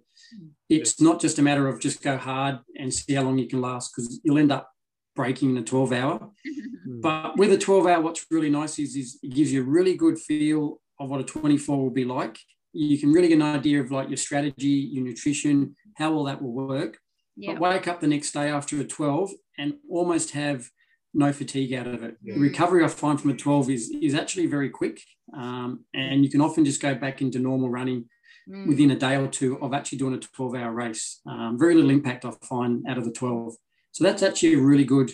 it's not just a matter of just go hard and see how long you can last because you'll end up breaking in a 12 hour. *laughs* Mm. But with a 12 hour, what's really nice is, is it gives you a really good feel of what a 24 will be like. You can really get an idea of like your strategy, your nutrition, how all that will work yeah. but wake up the next day after a 12 and almost have no fatigue out of it. Yeah. Recovery I find from a 12 is, is actually very quick. Um, and you can often just go back into normal running Mm. within a day or two of actually doing a 12 hour race. Um, very little impact I find out of the 12. So that's actually a really good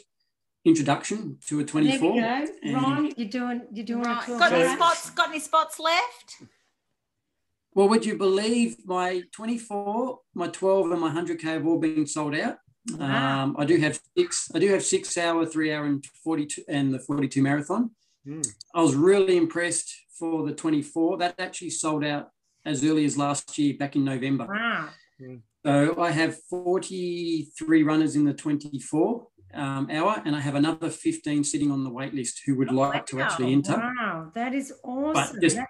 introduction to a 24. There we go. Ron, you're doing, you're doing Right. Got any spots? Got any spots left? Well, would you believe my 24, my 12, and my 100k have all been sold out? Wow. Um, I do have six. I do have six hour, three hour, and 42, and the 42 marathon. Mm. I was really impressed for the 24. That actually sold out as early as last year, back in November. Wow. So I have 43 runners in the 24 um, hour, and I have another 15 sitting on the wait list who would Oh, like to actually enter, Wow. That is awesome. just- That-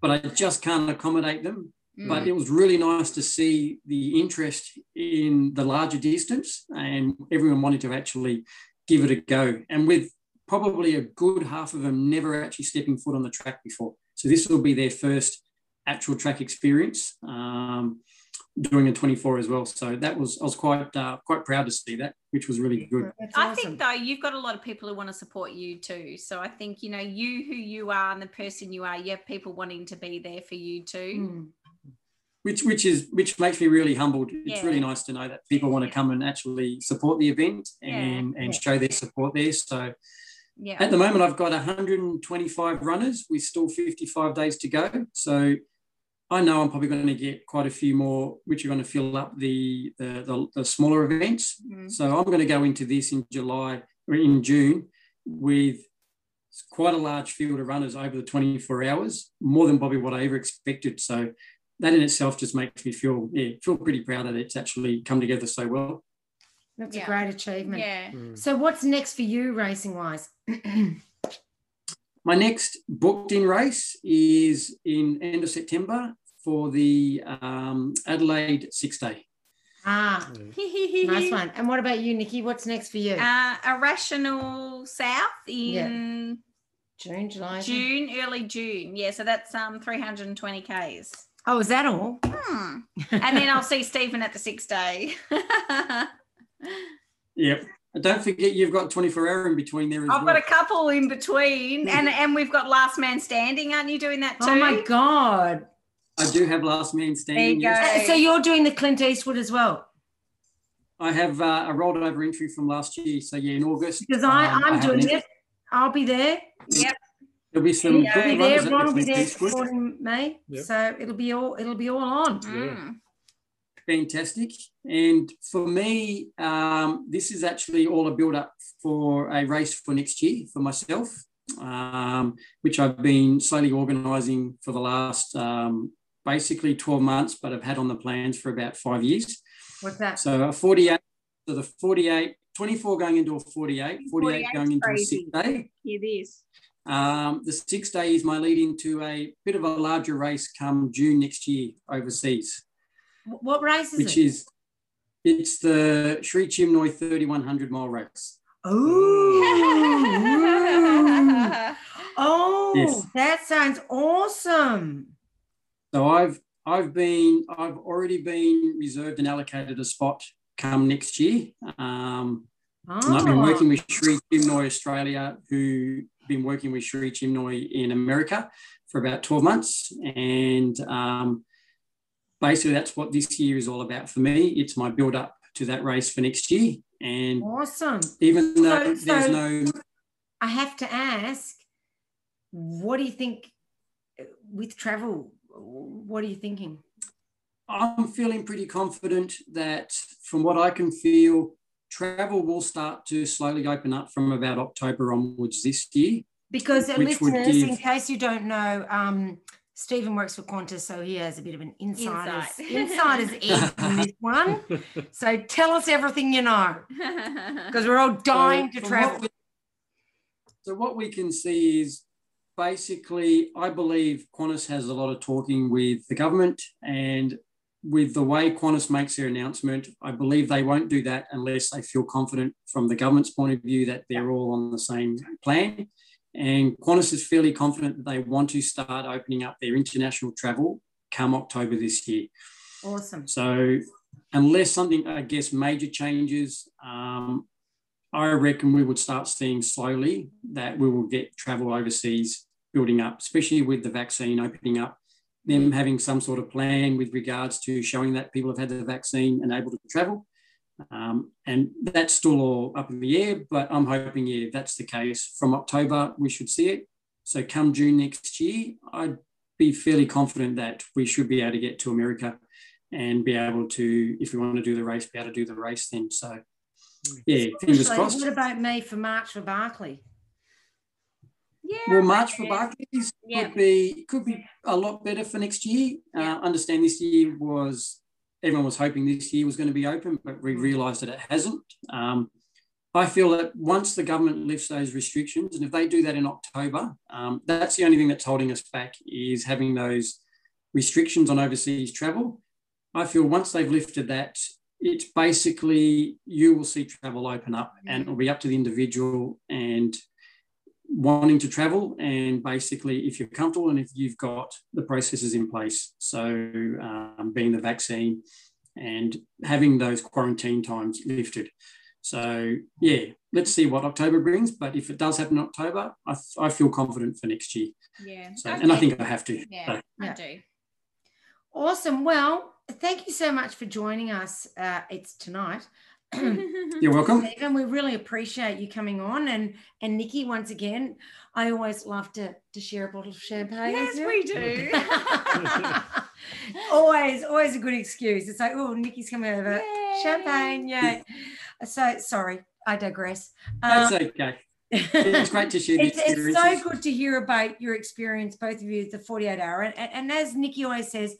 but I just can't accommodate them. Mm. But it was really nice to see the interest in the larger distance and everyone wanted to actually give it a go. And with probably a good half of them never actually stepping foot on the track before. So this will be their first actual track experience. Um, doing a 24 as well. So that was I was quite uh, quite proud to see that, which was really good. That's I awesome. think though you've got a lot of people who want to support you too. So I think you know you who you are and the person you are. You have people wanting to be there for you too. Mm. Which which is which makes me really humbled. It's Yeah. really nice to know that people want to come and actually support the event and and Yeah. show their support there. So Yeah. At the moment, I've got 125 runners with still 55 days to go. So I know I'm probably going to get quite a few more, which are going to fill up the, the, the, the smaller events. Mm. So I'm going to go into this in July or in June with quite a large field of runners over the 24 hours, more than probably what I ever expected. So that in itself just makes me feel, yeah, feel pretty proud that it's actually come together so well. That's Yeah. a great achievement. Yeah. So what's next for you racing wise? *clears throat* My next booked in race is in end of September for the um, Adelaide six day. ah, nice *laughs* one. And what about you, Nikki? What's next for you? Uh, a rational south Yeah. in June, July. June, early June. Yeah, so that's um 320 k's. Oh, is that all? Hmm. And then I'll see Stephen at the six day. *laughs* Yep. Don't forget you've got 24 hour in between there as I've well. got a couple in between, and and we've got last man standing. Aren't you doing that too? Oh my god! I do have last man standing. There you yes. go. So you're doing the Clint Eastwood as well? I have uh, a rolled over entry from last year. So yeah, in August. Because I, um, I'm have doing an- it. I'll be there. Yep. There'll be some Yeah, good I'll runners there. at Ron the will be there Eastwood. supporting me. Yep. So it'll be all it'll be all on. Mm. Fantastic. And for me, um, this is actually all a build up for a race for next year for myself, um, which I've been slowly organising for the last um, basically 12 months, but I've had on the plans for about five years. What's that? So a 48, so the 48, 24 going into a 48, 48 48 's going into a crazy. six day. Hear this. Um, the six day is my lead into a bit of a larger race come June next year overseas, What race is it? which it? is it's the Sri Chinmoy 3100 mile race. Ooh. *laughs* oh, Yes. that sounds awesome. So I've I've been I've already been reserved and allocated a spot come next year. Um, and I've been Oh. working with Sri Chinmoy Australia, who been working with Sri Chinmoy in America for about 12 months. And um, basically, that's what this year is all about for me. It's my build up to that race for next year. And Awesome. even though So- there's so- no, I have to ask, what do you think uh, with travel? What are you thinking? I'm feeling pretty confident that from what I can feel, travel will start to slowly open up from about October onwards this year. Because Which would listeners, in case you don't know, um, Stephen works for Qantas, so he has a bit of an insider's, Insight. insider's edge *laughs* on this one. So tell us everything you know, *laughs* because we're all dying So to travel. what we- so what we can see is basically, I believe Qantas has a lot of talking with the government and with the way Qantas makes their announcement, I believe they won't do that unless they feel confident from the government's point of view that they're all on the same plan. And Qantas is fairly confident that they want to start opening up their international travel come October this year. Awesome. So, unless something, I guess, major changes, um, I reckon we would start seeing slowly that we will get travel overseas building up, especially with the vaccine opening up, them having some sort of plan with regards to showing that people have had the vaccine and able to travel. Um, and that's still all up in the air, but I'm hoping, yeah, that's the case. From October, we should see it. So, come June next year, I'd be fairly confident that we should be able to get to America and be able to, if we want to do the race, be able to do the race then. So, yeah, fingers Actually, crossed. What about me for March for Barkley? Yeah. Well, March for. Barkleys Yeah. could be could be a lot better for next year. Yeah. Uh, understand this year was everyone was hoping this year was going to be open, but we realised that it hasn't. Um, I feel that once the government lifts those restrictions, and if they do that in October, um, that's the only thing that's holding us back is having those restrictions on overseas travel. I feel once they've lifted that, it's basically you will see travel open up, and it'll be up to the individual and wanting to travel and basically if you're comfortable and if you've got the processes in place. So um, being the vaccine and having those quarantine times lifted. So yeah, let's see what October brings. But if it does happen in October, I, I feel confident for next year. Yeah. So, and I think I have to. Yeah, So, I do. Awesome. Well, thank you so much for joining us. Uh, it's tonight. *clears throat* you're welcome. Stephen, we really appreciate you coming on, and and Nikki once again. I always love to to share a bottle of champagne. yes, we do. *laughs* always, always a good excuse. It's like, oh, Nikki's coming over. Yay. Champagne, yay. So sorry, I digress. That's Um, okay. *laughs* It's great to share the it's, it's so good to hear about your experience, both of you, the 48 hour. And, and, and as Nikki always says,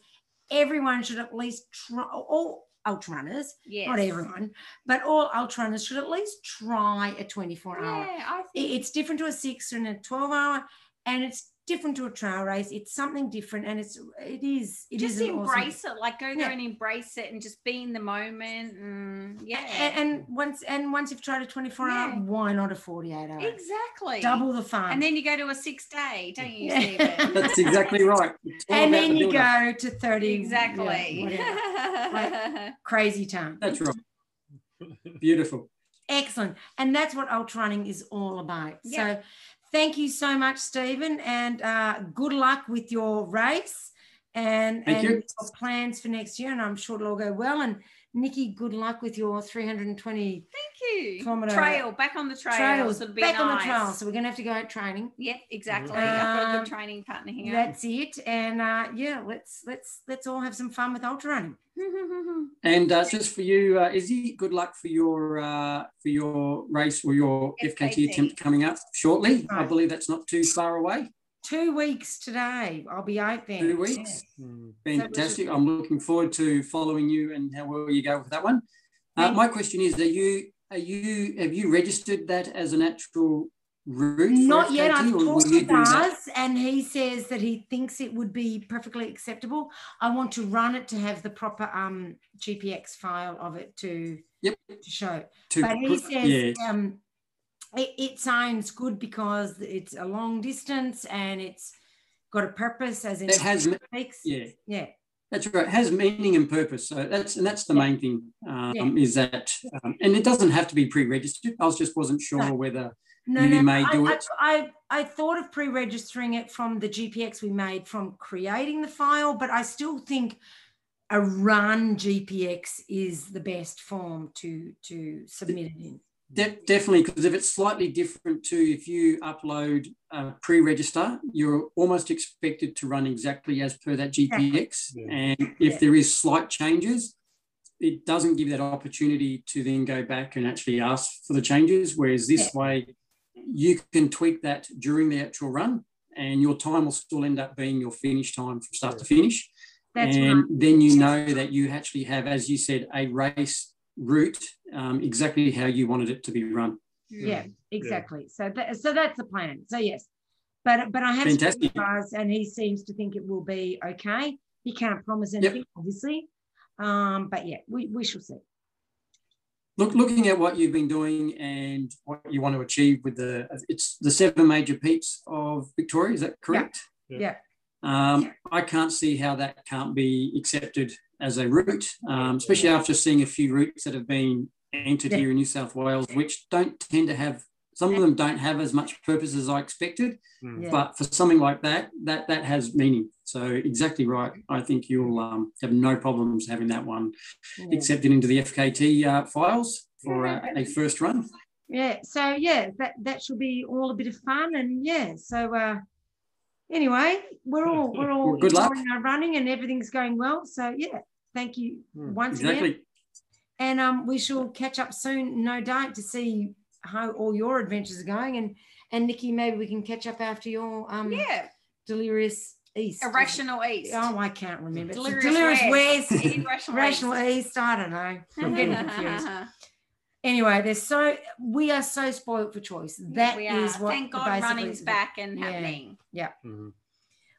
everyone should at least try, all ultra runners, yes. not everyone, but all ultra runners should at least try a 24 hour. Yeah, I think It's different to a six and a 12 hour, and it's different to a trail race. It's something different, and it's it is it just is an awesome- embrace it. Like go there Yeah. and embrace it and just be in the moment. Mm, and yeah. And, and once and once you've tried a 24 hour, why not a 48 hour? exactly. Double the fun. And then you go to a six day, don't you, Yeah. *laughs* That's exactly right. And then the you go to 30 yeah, exactly. *laughs* crazy time. That's right. *laughs* Beautiful. Excellent. And that's what ultra running is all about. Yeah. So thank you so much, Stephen, and uh, good luck with your race and, Thank and you. your plans for next year. And I'm sure it'll all go well. And Nikki, good luck with your 320 Thank you. Kilometre Trail, back on the trails. trails. It'll be Back on the trail. So we're going to have to go out training. Yep, exactly. I've got a Um, good training partner here. That's it. And uh, yeah, let's let's let's all have some fun with ultra running. And uh, just for you, uh, Izzy, good luck for your uh, for your race or your FKT, FKT. attempt coming up shortly. I believe that's not too far away. Two weeks today. I'll be out there. Two weeks. Mm. Fantastic. I'm looking forward to following you and how well you go with that one. Uh, my question is: Are you are you have you registered that as an actual route? Not yet. I've talked to do and he says that he thinks it would be perfectly acceptable. I want to run it to have the proper um, GPX file of it to Yep. to show. To But he says yeah. um, it, it sounds good because it's a long distance and it's got a purpose, as in It has weeks. yeah. yeah, That's right. It has meaning and purpose. So that's and that's the Yeah. main thing. Um, Yeah. Is that um, and it doesn't have to be pre-registered. I was just wasn't sure No. whether No, You no, may I, do I, it. I, I thought of pre-registering it from the GPX we made from creating the file, but I still think a run GPX is the best form to to submit it in. De- definitely, because if it's slightly different to if you upload uh, pre-register, you're almost expected to run exactly as per that GPX. Yeah. And if Yeah. there is slight changes, it doesn't give that opportunity to then go back and actually ask for the changes. Whereas this way, you can tweak that during the actual run, and your time will still end up being your finish time from start to finish. That's and right. then you know that you actually have, as you said, a race route um, exactly how you wanted it to be run. Yeah, exactly. So that, so that's the plan. So yes, but but I have spoken Fantastic. to Buzz and he seems to think it will be okay. He can't promise anything, obviously. Um, but yeah, we, we shall see. Look, looking at what you've been doing and what you want to achieve with the, it's the seven major peaks of Victoria. Is that correct? Yeah. Yeah. Um, I can't see how that can't be accepted as a route, um, especially after seeing a few routes that have been entered Yeah. here in New South Wales, which don't tend to have. Some of them don't have as much purpose as I expected, Mm. Yeah. but for something like that, that that has meaning. So exactly right. I think you'll um, have no problems having that one Yeah. accepted into the FKT uh, files for uh, a first run. yeah so yeah that that should be all a bit of fun and yeah so uh anyway we're all we're all Well, good luck. our running and everything's going well so yeah thank you Hmm, once again and um we shall catch up soon no doubt to see how all your adventures are going and and nikki maybe we can catch up after your um yeah. delirious east Irrational East. oh i can't remember Delirious delirious West. west *laughs* Irrational rational East. east i don't know i'm getting *laughs* confused anyway there's so we are so spoiled for choice That we is are. what Thank God basically- running's back and Yeah. happening. Mhm.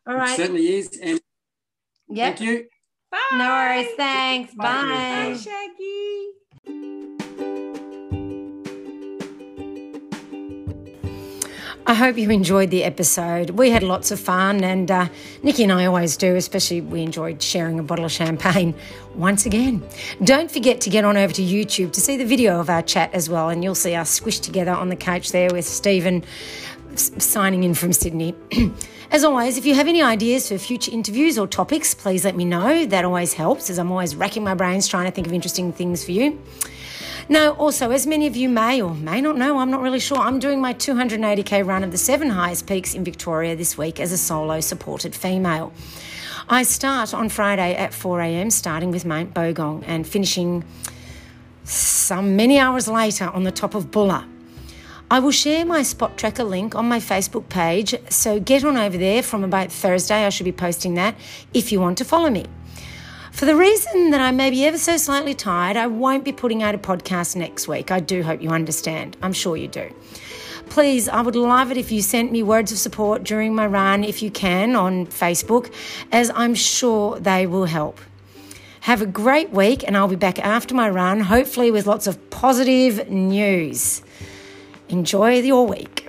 All right. It certainly is. And yep thank you. Bye. no worries thanks Bye. bye. Bye, Shaggy. I hope you enjoyed the episode. We had lots of fun, and uh, Nikki and I always do, especially we enjoyed sharing a bottle of champagne *laughs* once again. Don't forget to get on over to YouTube to see the video of our chat as well, and you'll see us squished together on the couch there with Stephen signing in from Sydney. *clears throat* As always, if you have any ideas for future interviews or topics, please let me know. That always helps, as I'm always racking my brains trying to think of interesting things for you. Now, also, as many of you may or may not know, I'm not really sure, I'm doing my 280k run of the seven highest peaks in Victoria this week as a solo supported female. I start on Friday at 4am, starting with Mount Bogong and finishing some many hours later on the top of Buller. I will share my spot tracker link on my Facebook page, so get on over there from about Thursday. I should be posting that if you want to follow me. For the reason that I may be ever so slightly tired, I won't be putting out a podcast next week. I do hope you understand. I'm sure you do. Please, I would love it if you sent me words of support during my run, if you can, on Facebook, as I'm sure they will help. Have a great week, and I'll be back after my run, hopefully with lots of positive news. Enjoy your week.